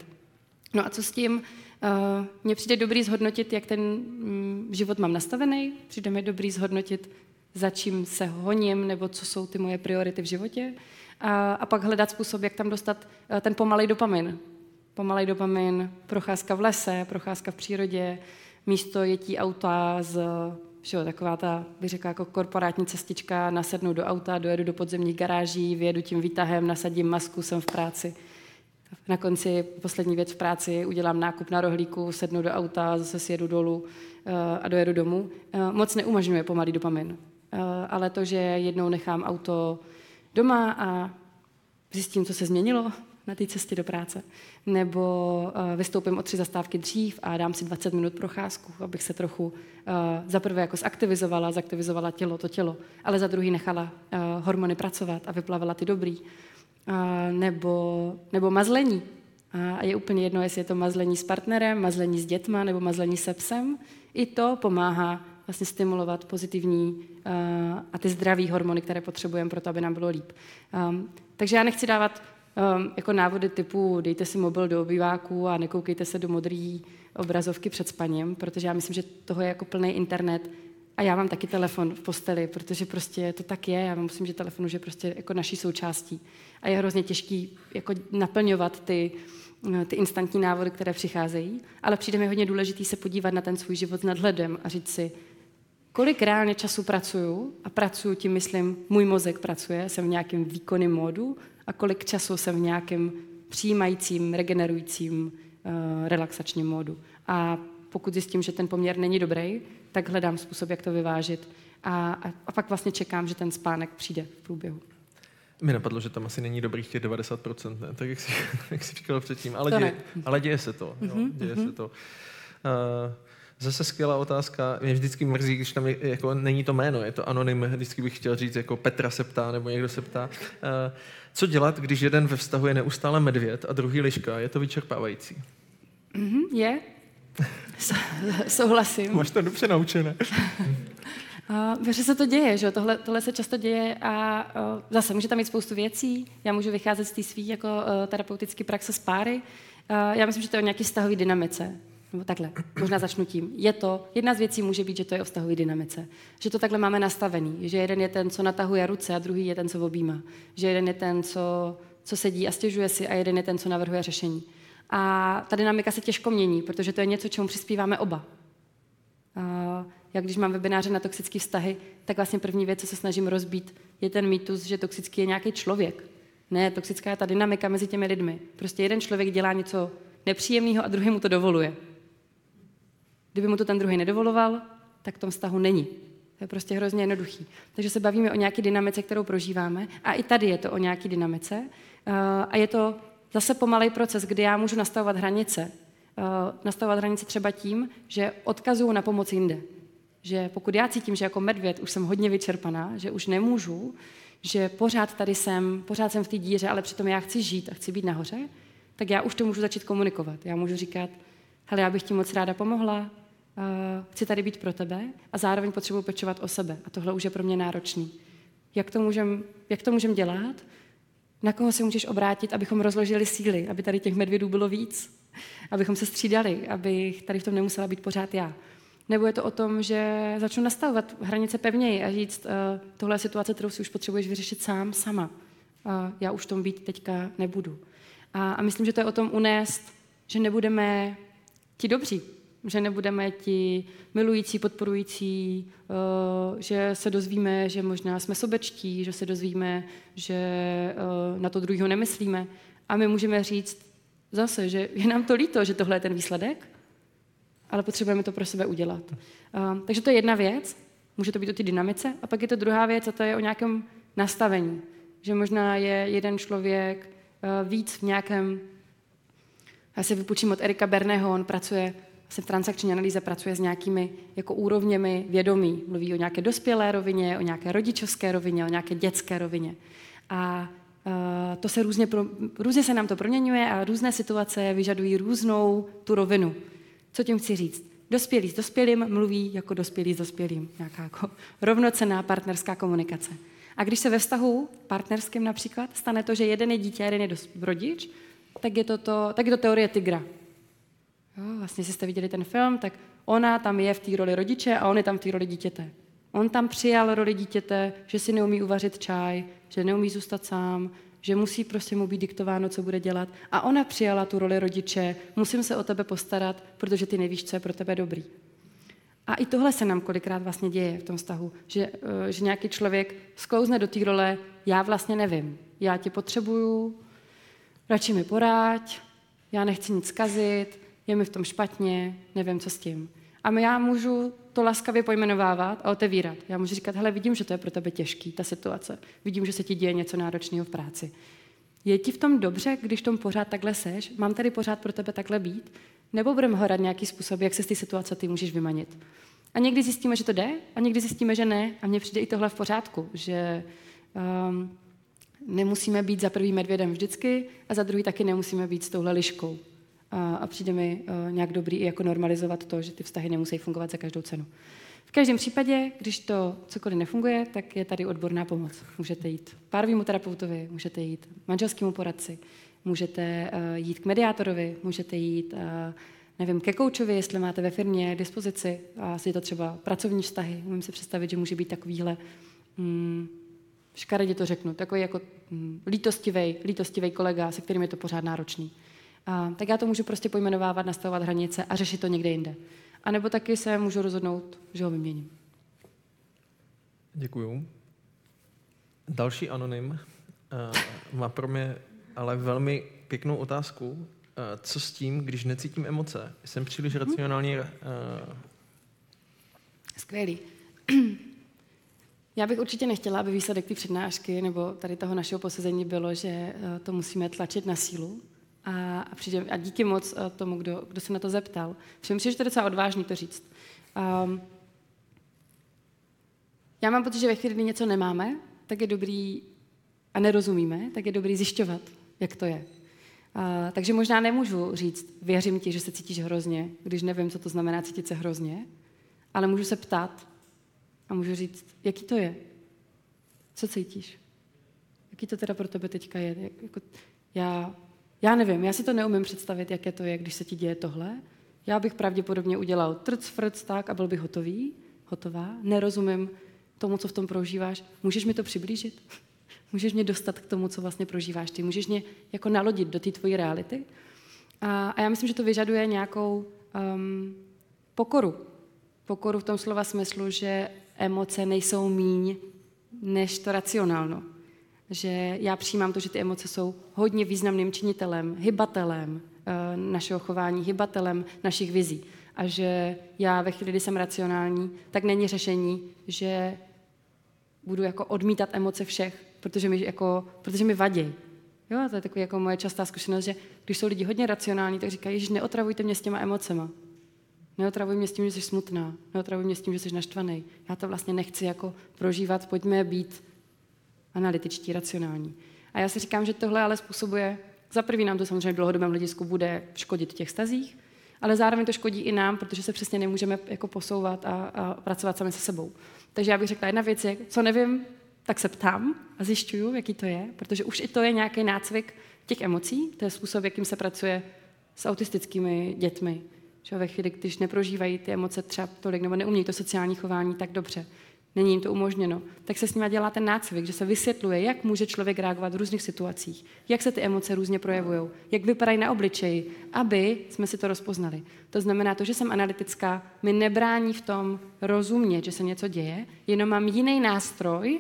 No a co s tím? Uh, mně přijde dobrý zhodnotit, jak ten um, život mám nastavený, přijde mi dobrý zhodnotit, za čím se honím, nebo co jsou ty moje priority v životě. A, a pak hledat způsob, jak tam dostat uh, ten pomalej dopamin. Pomalej dopamin, procházka v lese, procházka v přírodě, místo jetí auta z že jo, taková ta, bych řekla, jako korporátní cestička, nasednu do auta, dojedu do podzemních garáží, vyjedu tím výtahem, nasadím masku, jsem v práci. Na konci poslední věc v práci, udělám nákup na rohlíku, sednu do auta, zase si jedu dolů uh, a dojedu domů. Uh, moc neumožňuje pomalý dopamin. Uh, ale to, že jednou nechám auto doma a zjistím, co se změnilo, na té cestě do práce. Nebo uh, vystoupím o tři zastávky dřív a dám si 20 minut procházku, abych se trochu uh, za prvé jako zaktivizovala, zaktivizovala tělo, to tělo, ale za druhý nechala uh, hormony pracovat a vyplavila ty dobrý. Uh, nebo, nebo mazlení. A je úplně jedno, jestli je to mazlení s partnerem, mazlení s dětma nebo mazlení se psem. I to pomáhá vlastně stimulovat pozitivní uh, a ty zdraví hormony, které potřebujeme pro to, aby nám bylo líp. Um, takže já nechci dávat um, jako návody typu dejte si mobil do obýváku a nekoukejte se do modré obrazovky před spaním, protože já myslím, že toho je jako plný internet a já mám taky telefon v posteli, protože prostě to tak je. Já myslím, že telefon už je prostě jako naší součástí. A je hrozně těžký jako naplňovat ty, ty instantní návody, které přicházejí. Ale přijde mi hodně důležitý se podívat na ten svůj život s nadhledem a říct si, kolik reálně času pracuju, a pracuju tím, myslím, můj mozek pracuje, jsem v nějakém výkonném módu, a kolik času jsem v nějakém přijímajícím, regenerujícím, uh, relaxačním módu. A pokud zjistím, že ten poměr není dobrý, tak hledám způsob, jak to vyvážit. A, a, a pak vlastně čekám, že ten spánek přijde v průběhu. Mi napadlo, že tam asi není dobrých těch 90%, ne? tak jak jsi, jak jsi říkal předtím, ale, děje, ale děje se to. Mm-hmm, jo? Děje mm-hmm. se to. Uh, Zase skvělá otázka. Mě vždycky mrzí, když tam je, jako není to jméno, je to anonym. Vždycky bych chtěl říct, jako Petra se ptá, nebo někdo se ptá. Uh, co dělat, když jeden ve vztahu je neustále medvěd a druhý liška? Je to vyčerpávající? Mm-hmm, je. Souhlasím. Máš to dobře naučené. Uh, že se to děje, že tohle, tohle se často děje a uh, zase může tam mít spoustu věcí. Já můžu vycházet z té svý jako uh, terapeutické praxe s páry. Uh, já myslím, že to je o nějaký vztahový dynamice nebo takhle, možná začnu tím. Je to, jedna z věcí může být, že to je o vztahové dynamice. Že to takhle máme nastavený. Že jeden je ten, co natahuje ruce a druhý je ten, co objímá. Že jeden je ten, co, co sedí a stěžuje si a jeden je ten, co navrhuje řešení. A ta dynamika se těžko mění, protože to je něco, čemu přispíváme oba. A jak když mám webináře na toxické vztahy, tak vlastně první věc, co se snažím rozbít, je ten mýtus, že toxický je nějaký člověk. Ne, toxická je ta dynamika mezi těmi lidmi. Prostě jeden člověk dělá něco nepříjemného a druhý mu to dovoluje. Kdyby mu to ten druhý nedovoloval, tak v tom vztahu není. To je prostě hrozně jednoduchý. Takže se bavíme o nějaké dynamice, kterou prožíváme. A i tady je to o nějaké dynamice. Uh, a je to zase pomalej proces, kdy já můžu nastavovat hranice. Uh, nastavovat hranice třeba tím, že odkazuju na pomoc jinde. Že pokud já cítím, že jako medvěd už jsem hodně vyčerpaná, že už nemůžu, že pořád tady jsem, pořád jsem v té díře, ale přitom já chci žít a chci být nahoře, tak já už to můžu začít komunikovat. Já můžu říkat, hele, já bych ti moc ráda pomohla, chci tady být pro tebe a zároveň potřebuji pečovat o sebe. A tohle už je pro mě náročný. Jak to můžem, jak to můžem dělat? Na koho se můžeš obrátit, abychom rozložili síly, aby tady těch medvědů bylo víc, abychom se střídali, abych tady v tom nemusela být pořád já. Nebo je to o tom, že začnu nastavovat hranice pevněji a říct, uh, tohle je situace, kterou si už potřebuješ vyřešit sám, sama. Uh, já už v tom být teďka nebudu. A, a myslím, že to je o tom unést, že nebudeme ti dobří, Že nebudeme ti milující, podporující, uh, že se dozvíme, že možná jsme sobečtí, že se dozvíme, že uh, na to druhého nemyslíme. A my můžeme říct zase, že je nám to líto, že tohle je ten výsledek, ale potřebujeme to pro sebe udělat. Uh, takže to je jedna věc, může to být o té dynamice, a pak je to druhá věc, a to je o nějakém nastavení. Že možná je jeden člověk víc v nějakém já se vypučím od Erika Berného, on pracuje se v transakční analýze pracuje s nějakými jako úrovněmi vědomí. Mluví o nějaké dospělé rovině, o nějaké rodičovské rovině, o nějaké dětské rovině. A uh, to se různě, pro, různě se nám to proměňuje a různé situace vyžadují různou tu rovinu. Co tím chci říct? Dospělý s dospělým mluví jako dospělý s dospělým. Nějaká jako rovnocená partnerská komunikace. A když se ve vztahu partnerském například stane to, že jeden je dítě jeden je rodič, tak je to, to, tak je to teorie tygra. Jo, vlastně, jestli jste viděli ten film, tak ona tam je v té roli rodiče a on je tam v té roli dítěte. On tam přijal roli dítěte, že si neumí uvařit čaj, že neumí zůstat sám, že musí prostě mu být diktováno, co bude dělat. A ona přijala tu roli rodiče, musím se o tebe postarat, protože ty nevíš, co je pro tebe dobrý. A i tohle se nám kolikrát vlastně děje v tom vztahu, že, eh, že nějaký člověk sklouzne do té role, já vlastně nevím, já tě potřebuju, radši mi poráď, já nechci nic kazit, je mi v tom špatně, nevím, co s tím. A já můžu to laskavě pojmenovávat a otevírat. Já můžu říkat, hele, vidím, že to je pro tebe těžký, ta situace. Vidím, že se ti děje něco náročného v práci. Je ti v tom dobře, když tom pořád takhle seš? Mám tady pořád pro tebe takhle být? Nebo budeme hledat nějaký způsob, jak se z té situace ty můžeš vymanit? A někdy zjistíme, že to jde, a někdy zjistíme, že ne. A mně přijde i tohle v pořádku, že um, nemusíme být za prvý medvědem vždycky a za druhý taky nemusíme být s touhle liškou. A, a přijde mi uh, nějak dobrý i jako normalizovat to, že ty vztahy nemusí fungovat za každou cenu. V každém případě, když to cokoliv nefunguje, tak je tady odborná pomoc. Můžete jít párovému terapeutovi, můžete jít manželskému poradci, můžete uh, jít k mediátorovi, můžete jít, uh, nevím, ke koučovi, jestli máte ve firmě dispozici, a je to třeba pracovní vztahy. Můžeme si představit, že může být takovýhle mm, škaredě to řeknu, takový jako mm, lítostivý, lítostivý kolega, se kterým je to pořád náročný. A, tak já to můžu prostě pojmenovávat, nastavovat hranice a řešit to někde jinde. A nebo taky se můžu rozhodnout, že ho vyměním. Děkuju. Další anonym uh, má pro mě ale velmi pěknou otázku. Uh, co s tím, když necítím emoce? Jsem příliš hmm. racionální. Uh... Skvělý. Já bych určitě nechtěla, aby výsledek té přednášky nebo tady toho našeho posazení bylo, že to musíme tlačit na sílu. A, a, přijde, a díky moc eh, tomu, kdo, kdo se na to zeptal. Myslím si, že to je docela odvážný to říct. Um, já mám pocit, že ve chvíli, kdy něco nemáme, tak je dobrý, a nerozumíme, tak je dobrý zjišťovat, jak to je. Uh, takže možná nemůžu říct, věřím ti, že se cítíš hrozně, když nevím, co to znamená cítit se hrozně, ale můžu se ptát, a můžu říct, jaký to je? Co cítíš? Jaký to teda pro tebe teďka je? Jako, já, já nevím, já si to neumím představit, jaké to je, když se ti děje tohle. Já bych pravděpodobně udělal trc, frc, tak a byl bych hotový, hotová. Nerozumím tomu, co v tom prožíváš. Můžeš mi to přiblížit? Můžeš mě dostat k tomu, co vlastně prožíváš ty? Můžeš mě jako nalodit do té tvojí reality? A, a já myslím, že to vyžaduje nějakou um, pokoru. Pokoru v tom slova smyslu, že emoce nejsou míň než to racionálno. Že já přijímám to, že ty emoce jsou hodně významným činitelem, hybatelem eh, našeho chování, hybatelem našich vizí. A že já ve chvíli, kdy jsem racionální, tak není řešení, že budu jako odmítat emoce všech, protože mi, jako, protože mi vadí. Jo, to je takový jako moje častá zkušenost, že když jsou lidi hodně racionální, tak říkají, že neotravujte mě s těma emocema. Neotravuj mě s tím, že jsi smutná. Neotravuj mě s tím, že jsi naštvaný. Já to vlastně nechci jako prožívat. Pojďme být analytičtí, racionální. A já si říkám, že tohle ale způsobuje, za prvý nám to samozřejmě v dlouhodobém hledisku bude škodit v těch stazích, ale zároveň to škodí i nám, protože se přesně nemůžeme jako posouvat a, a pracovat sami se sebou. Takže já bych řekla, jedna věc je, co nevím, tak se ptám a zjišťuju, jaký to je, protože už i to je nějaký nácvik těch emocí, to je způsob, jakým se pracuje s autistickými dětmi, že ve chvíli, když neprožívají ty emoce třeba tolik nebo neumějí to sociální chování tak dobře, není jim to umožněno, tak se s nimi dělá ten nácvik, že se vysvětluje, jak může člověk reagovat v různých situacích, jak se ty emoce různě projevují, jak vypadají na obličeji, aby jsme si to rozpoznali. To znamená, to, že jsem analytická, mi nebrání v tom rozumět, že se něco děje, jenom mám jiný nástroj,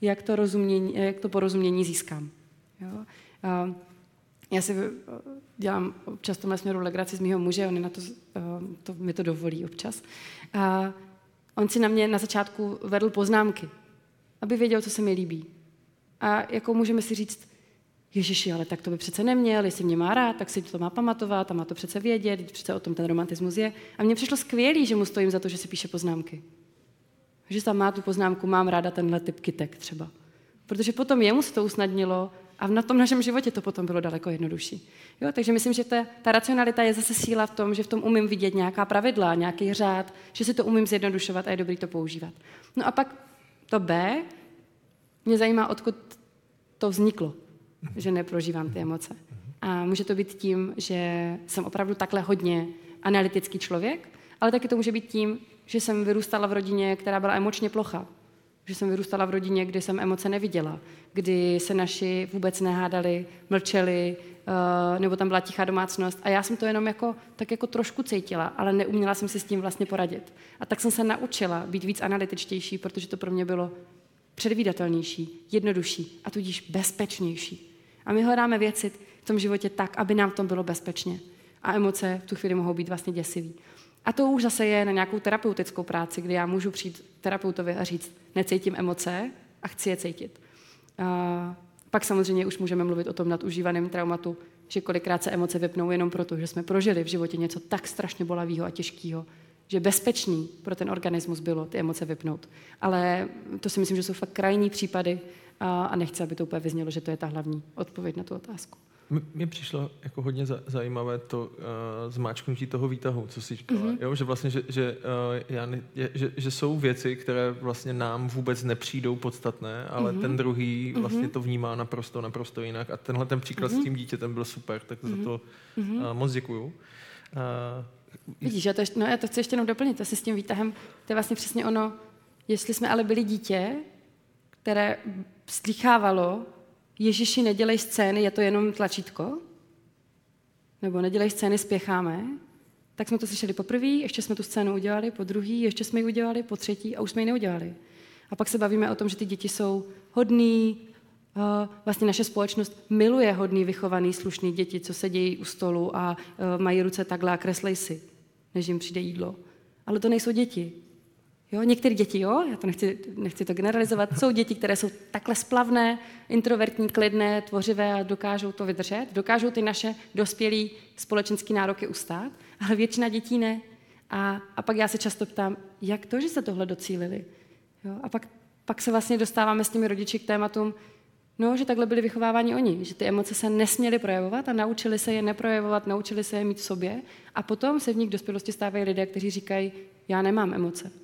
jak to, rozumění, jak to porozumění získám. Jo? Já si eh, dělám občas tomhle směru legraci z mého muže, on na to, eh, to, mi to dovolí občas. A on si na mě na začátku vedl poznámky, aby věděl, co se mi líbí. A jako můžeme si říct, Ježiši, ale tak to by přece neměl, jestli mě má rád, tak si to má pamatovat a má to přece vědět, přece o tom ten romantismus je. A mně přišlo skvělý, že mu stojím za to, že si píše poznámky. Že tam má tu poznámku, mám ráda tenhle typ kytek třeba. Protože potom jemu se to usnadnilo a na tom našem životě to potom bylo daleko jednodušší. Jo, takže myslím, že ta, ta racionalita je zase síla v tom, že v tom umím vidět nějaká pravidla, nějaký řád, že si to umím zjednodušovat a je dobrý to používat. No a pak to B, mě zajímá, odkud to vzniklo, že neprožívám ty emoce. A může to být tím, že jsem opravdu takhle hodně analytický člověk, ale taky to může být tím, že jsem vyrůstala v rodině, která byla emočně plocha. Že jsem vyrůstala v rodině, kde jsem emoce neviděla, kdy se naši vůbec nehádali, mlčeli, uh, nebo tam byla tichá domácnost. A já jsem to jenom jako, tak jako trošku cítila, ale neuměla jsem si s tím vlastně poradit. A tak jsem se naučila být víc analytičtější, protože to pro mě bylo předvídatelnější, jednodušší a tudíž bezpečnější. A my hledáme věci v tom životě tak, aby nám v tom bylo bezpečně. A emoce v tu chvíli mohou být vlastně děsivý. A to už zase je na nějakou terapeutickou práci, kdy já můžu přijít terapeutovi a říct, necítím emoce a chci je cítit. A pak samozřejmě už můžeme mluvit o tom nadužívaném traumatu, že kolikrát se emoce vypnou jenom proto, že jsme prožili v životě něco tak strašně bolavého a těžkého, že bezpečný pro ten organismus bylo ty emoce vypnout. Ale to si myslím, že jsou fakt krajní případy a nechci, aby to úplně vyznělo, že to je ta hlavní odpověď na tu otázku. Mně přišlo jako hodně zajímavé to uh, zmáčknutí toho výtahu, co si říkala. Mm-hmm. Jo, že vlastně, že, že, uh, já ne, je, že, že jsou věci, které vlastně nám vůbec nepřijdou podstatné, ale mm-hmm. ten druhý mhm. vlastně mm-hmm. to vnímá naprosto, naprosto jinak. A tenhle ten příklad mm-hmm. s mhm. tím dítětem byl super, tak mm-hmm. za to uh, moc děkuju. Uh, Vidíš, já to, ještě, no, já to chci ještě jenom doplnit, to si s tím výtahem, to je vlastně přesně ono, jestli jsme ale byli dítě, které slychávalo Ježiši, nedělej scény, je to jenom tlačítko? Nebo nedělej scény, spěcháme? Tak jsme to slyšeli poprvé, ještě jsme tu scénu udělali, po druhý, ještě jsme ji udělali, po třetí a už jsme ji neudělali. A pak se bavíme o tom, že ty děti jsou hodný, vlastně naše společnost miluje hodný, vychovaný, slušný děti, co sedějí u stolu a mají ruce takhle a kreslej si, než jim přijde jídlo. Ale to nejsou děti. Jo, některé děti, jo, já to nechci, nechci to generalizovat, jsou děti, které jsou takhle splavné, introvertní, klidné, tvořivé a dokážou to vydržet, dokážou ty naše dospělé společenské nároky ustát, ale většina dětí ne. A, a pak já se často ptám, jak to, že se tohle docílili? Jo, a pak, pak se vlastně dostáváme s těmi rodiči k tématům, no, že takhle byli vychováváni oni, že ty emoce se nesměly projevovat a naučili se je neprojevovat, naučili se je mít v sobě a potom se v nich dospělosti stávají lidé, kteří říkají, já nemám emoce.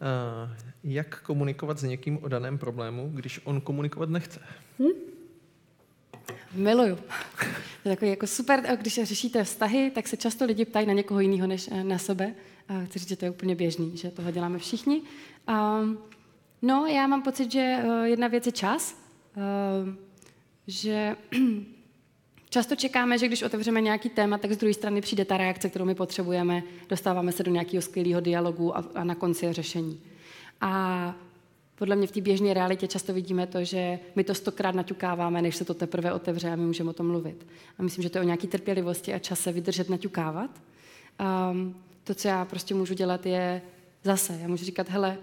Uh, jak komunikovat s někým o daném problému, když on komunikovat nechce? Hm? Miluju. To je takový jako super, když řešíte vztahy, tak se často lidi ptají na někoho jiného než eh, na sebe. A chci říct, že to je úplně běžný, že toho děláme všichni. Um, no, já mám pocit, že jedna věc je čas. Uh, že Často čekáme, že když otevřeme nějaký téma, tak z druhé strany přijde ta reakce, kterou my potřebujeme, dostáváme se do nějakého skvělého dialogu a, a na konci je řešení. A podle mě v té běžné realitě často vidíme to, že my to stokrát naťukáváme, než se to teprve otevře a my můžeme o tom mluvit. A myslím, že to je o nějaké trpělivosti a čase vydržet naťukávat. Um, to, co já prostě můžu dělat, je zase, já můžu říkat, hele,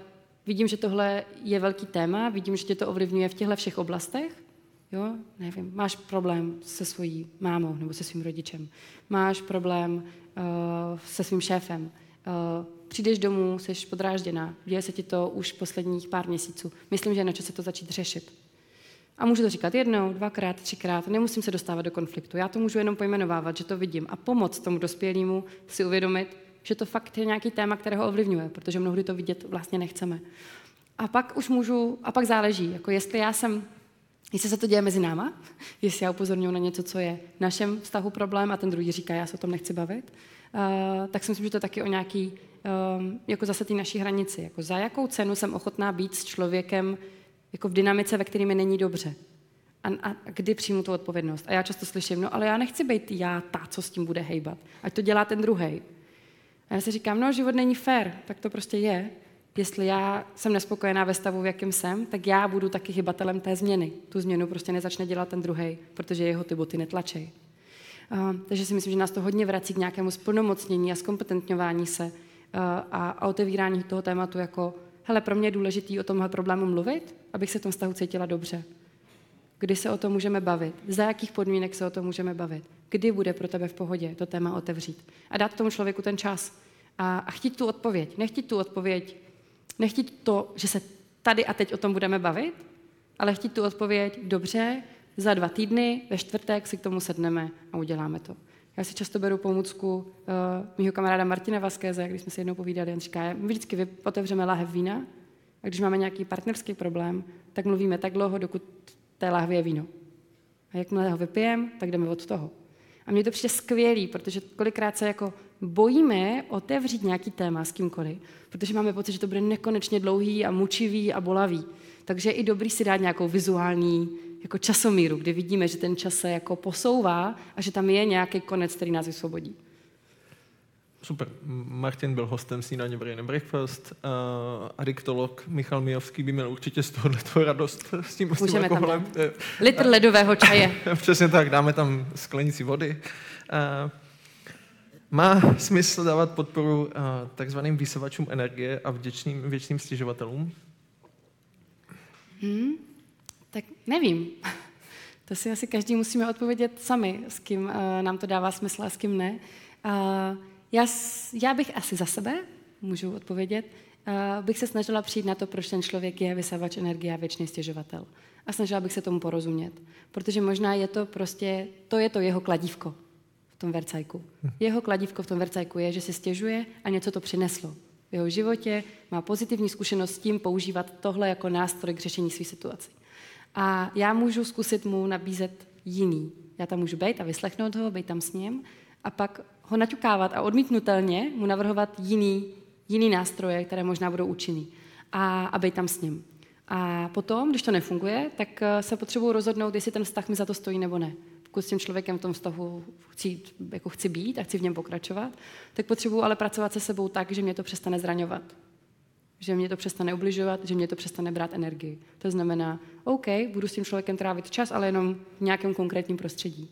vidím, že tohle je velký téma, vidím, že tě to ovlivňuje v těchto všech oblastech, Jo, nevím, máš problém se svojí mámou nebo se svým rodičem, máš problém uh, se svým šéfem, uh, přijdeš domů, jsi podrážděná, děje se ti to už posledních pár měsíců. Myslím, že je na čase to začít řešit. A můžu to říkat jednou, dvakrát, třikrát, nemusím se dostávat do konfliktu. Já to můžu jenom pojmenovávat, že to vidím a pomoct tomu dospělému si uvědomit, že to fakt je nějaký téma, které ho ovlivňuje, protože mnohdy to vidět vlastně nechceme. A pak už můžu, a pak záleží, jako jestli já jsem Jestli se to děje mezi náma, jestli já upozorňuji na něco, co je v našem vztahu problém a ten druhý říká, já se o tom nechci bavit, uh, tak si myslím, že to je taky o nějaký um, jako zase ty naší hranici. Jako za jakou cenu jsem ochotná být s člověkem jako v dynamice, ve které mi není dobře. A, a kdy přijmu tu odpovědnost. A já často slyším, no ale já nechci být já ta, co s tím bude hejbat. Ať to dělá ten druhý. A já si říkám, no život není fair, tak to prostě je. Jestli já jsem nespokojená ve stavu, v jakém jsem, tak já budu taky hybatelem té změny. Tu změnu prostě nezačne dělat ten druhý, protože jeho ty boty netlačej. Uh, takže si myslím, že nás to hodně vrací k nějakému splnomocnění a zkompetentňování se uh, a, a otevírání toho tématu jako, hele, pro mě je důležité o tomhle problému mluvit, abych se v tom vztahu cítila dobře. Kdy se o tom můžeme bavit? Za jakých podmínek se o tom můžeme bavit? Kdy bude pro tebe v pohodě to téma otevřít? A dát tomu člověku ten čas. A, a chtít tu odpověď. Nechtít tu odpověď, nechtít to, že se tady a teď o tom budeme bavit, ale chtít tu odpověď, dobře, za dva týdny, ve čtvrtek si k tomu sedneme a uděláme to. Já si často beru pomůcku uh, mého kamaráda Martina Vaskéze, když jsme si jednou povídali, on říká, my vždycky otevřeme láhev vína a když máme nějaký partnerský problém, tak mluvíme tak dlouho, dokud té lahvě je víno. A jakmile ho vypijeme, tak jdeme od toho. A mně to přijde skvělý, protože kolikrát se jako bojíme otevřít nějaký téma s kýmkoliv, protože máme pocit, že to bude nekonečně dlouhý a mučivý a bolavý. Takže je i dobrý si dát nějakou vizuální jako časomíru, kdy vidíme, že ten čas se jako posouvá a že tam je nějaký konec, který nás vysvobodí. Super. Martin byl hostem snídaně Brain Breakfast. Uh, adiktolog Michal Mijovský by měl určitě z tohohle radost s tím, s tím alkoholem. Litr ledového čaje. Přesně tak, dáme tam sklenici vody. Uh, má smysl dávat podporu uh, takzvaným vysavačům energie a vděčným, věčným stěžovatelům? Hmm, tak nevím. To si asi každý musíme odpovědět sami, s kým uh, nám to dává smysl a s kým ne. Uh, já, já bych asi za sebe, můžu odpovědět, bych se snažila přijít na to, proč ten člověk je vysavač energie a věčný stěžovatel. A snažila bych se tomu porozumět. Protože možná je to prostě, to je to jeho kladívko v tom vercajku. Jeho kladívko v tom vercajku je, že si stěžuje a něco to přineslo. V jeho životě má pozitivní zkušenost s tím používat tohle jako nástroj k řešení své situace. A já můžu zkusit mu nabízet jiný. Já tam můžu být a vyslechnout ho, být tam s ním a pak ho naťukávat a odmítnutelně mu navrhovat jiný, jiný nástroje, které možná budou účinný a, a být tam s ním. A potom, když to nefunguje, tak eh, se potřebuji rozhodnout, jestli ten vztah mi za to stojí nebo ne. Pokud s tím člověkem v tom vztahu chci, jako chci být a chci v něm pokračovat, tak potřebuji ale pracovat se sebou tak, že mě to přestane zraňovat. Že mě to přestane ubližovat, že mě to přestane brát energii. To znamená, OK, budu s tím člověkem trávit čas, ale jenom v nějakém konkrétním prostředí.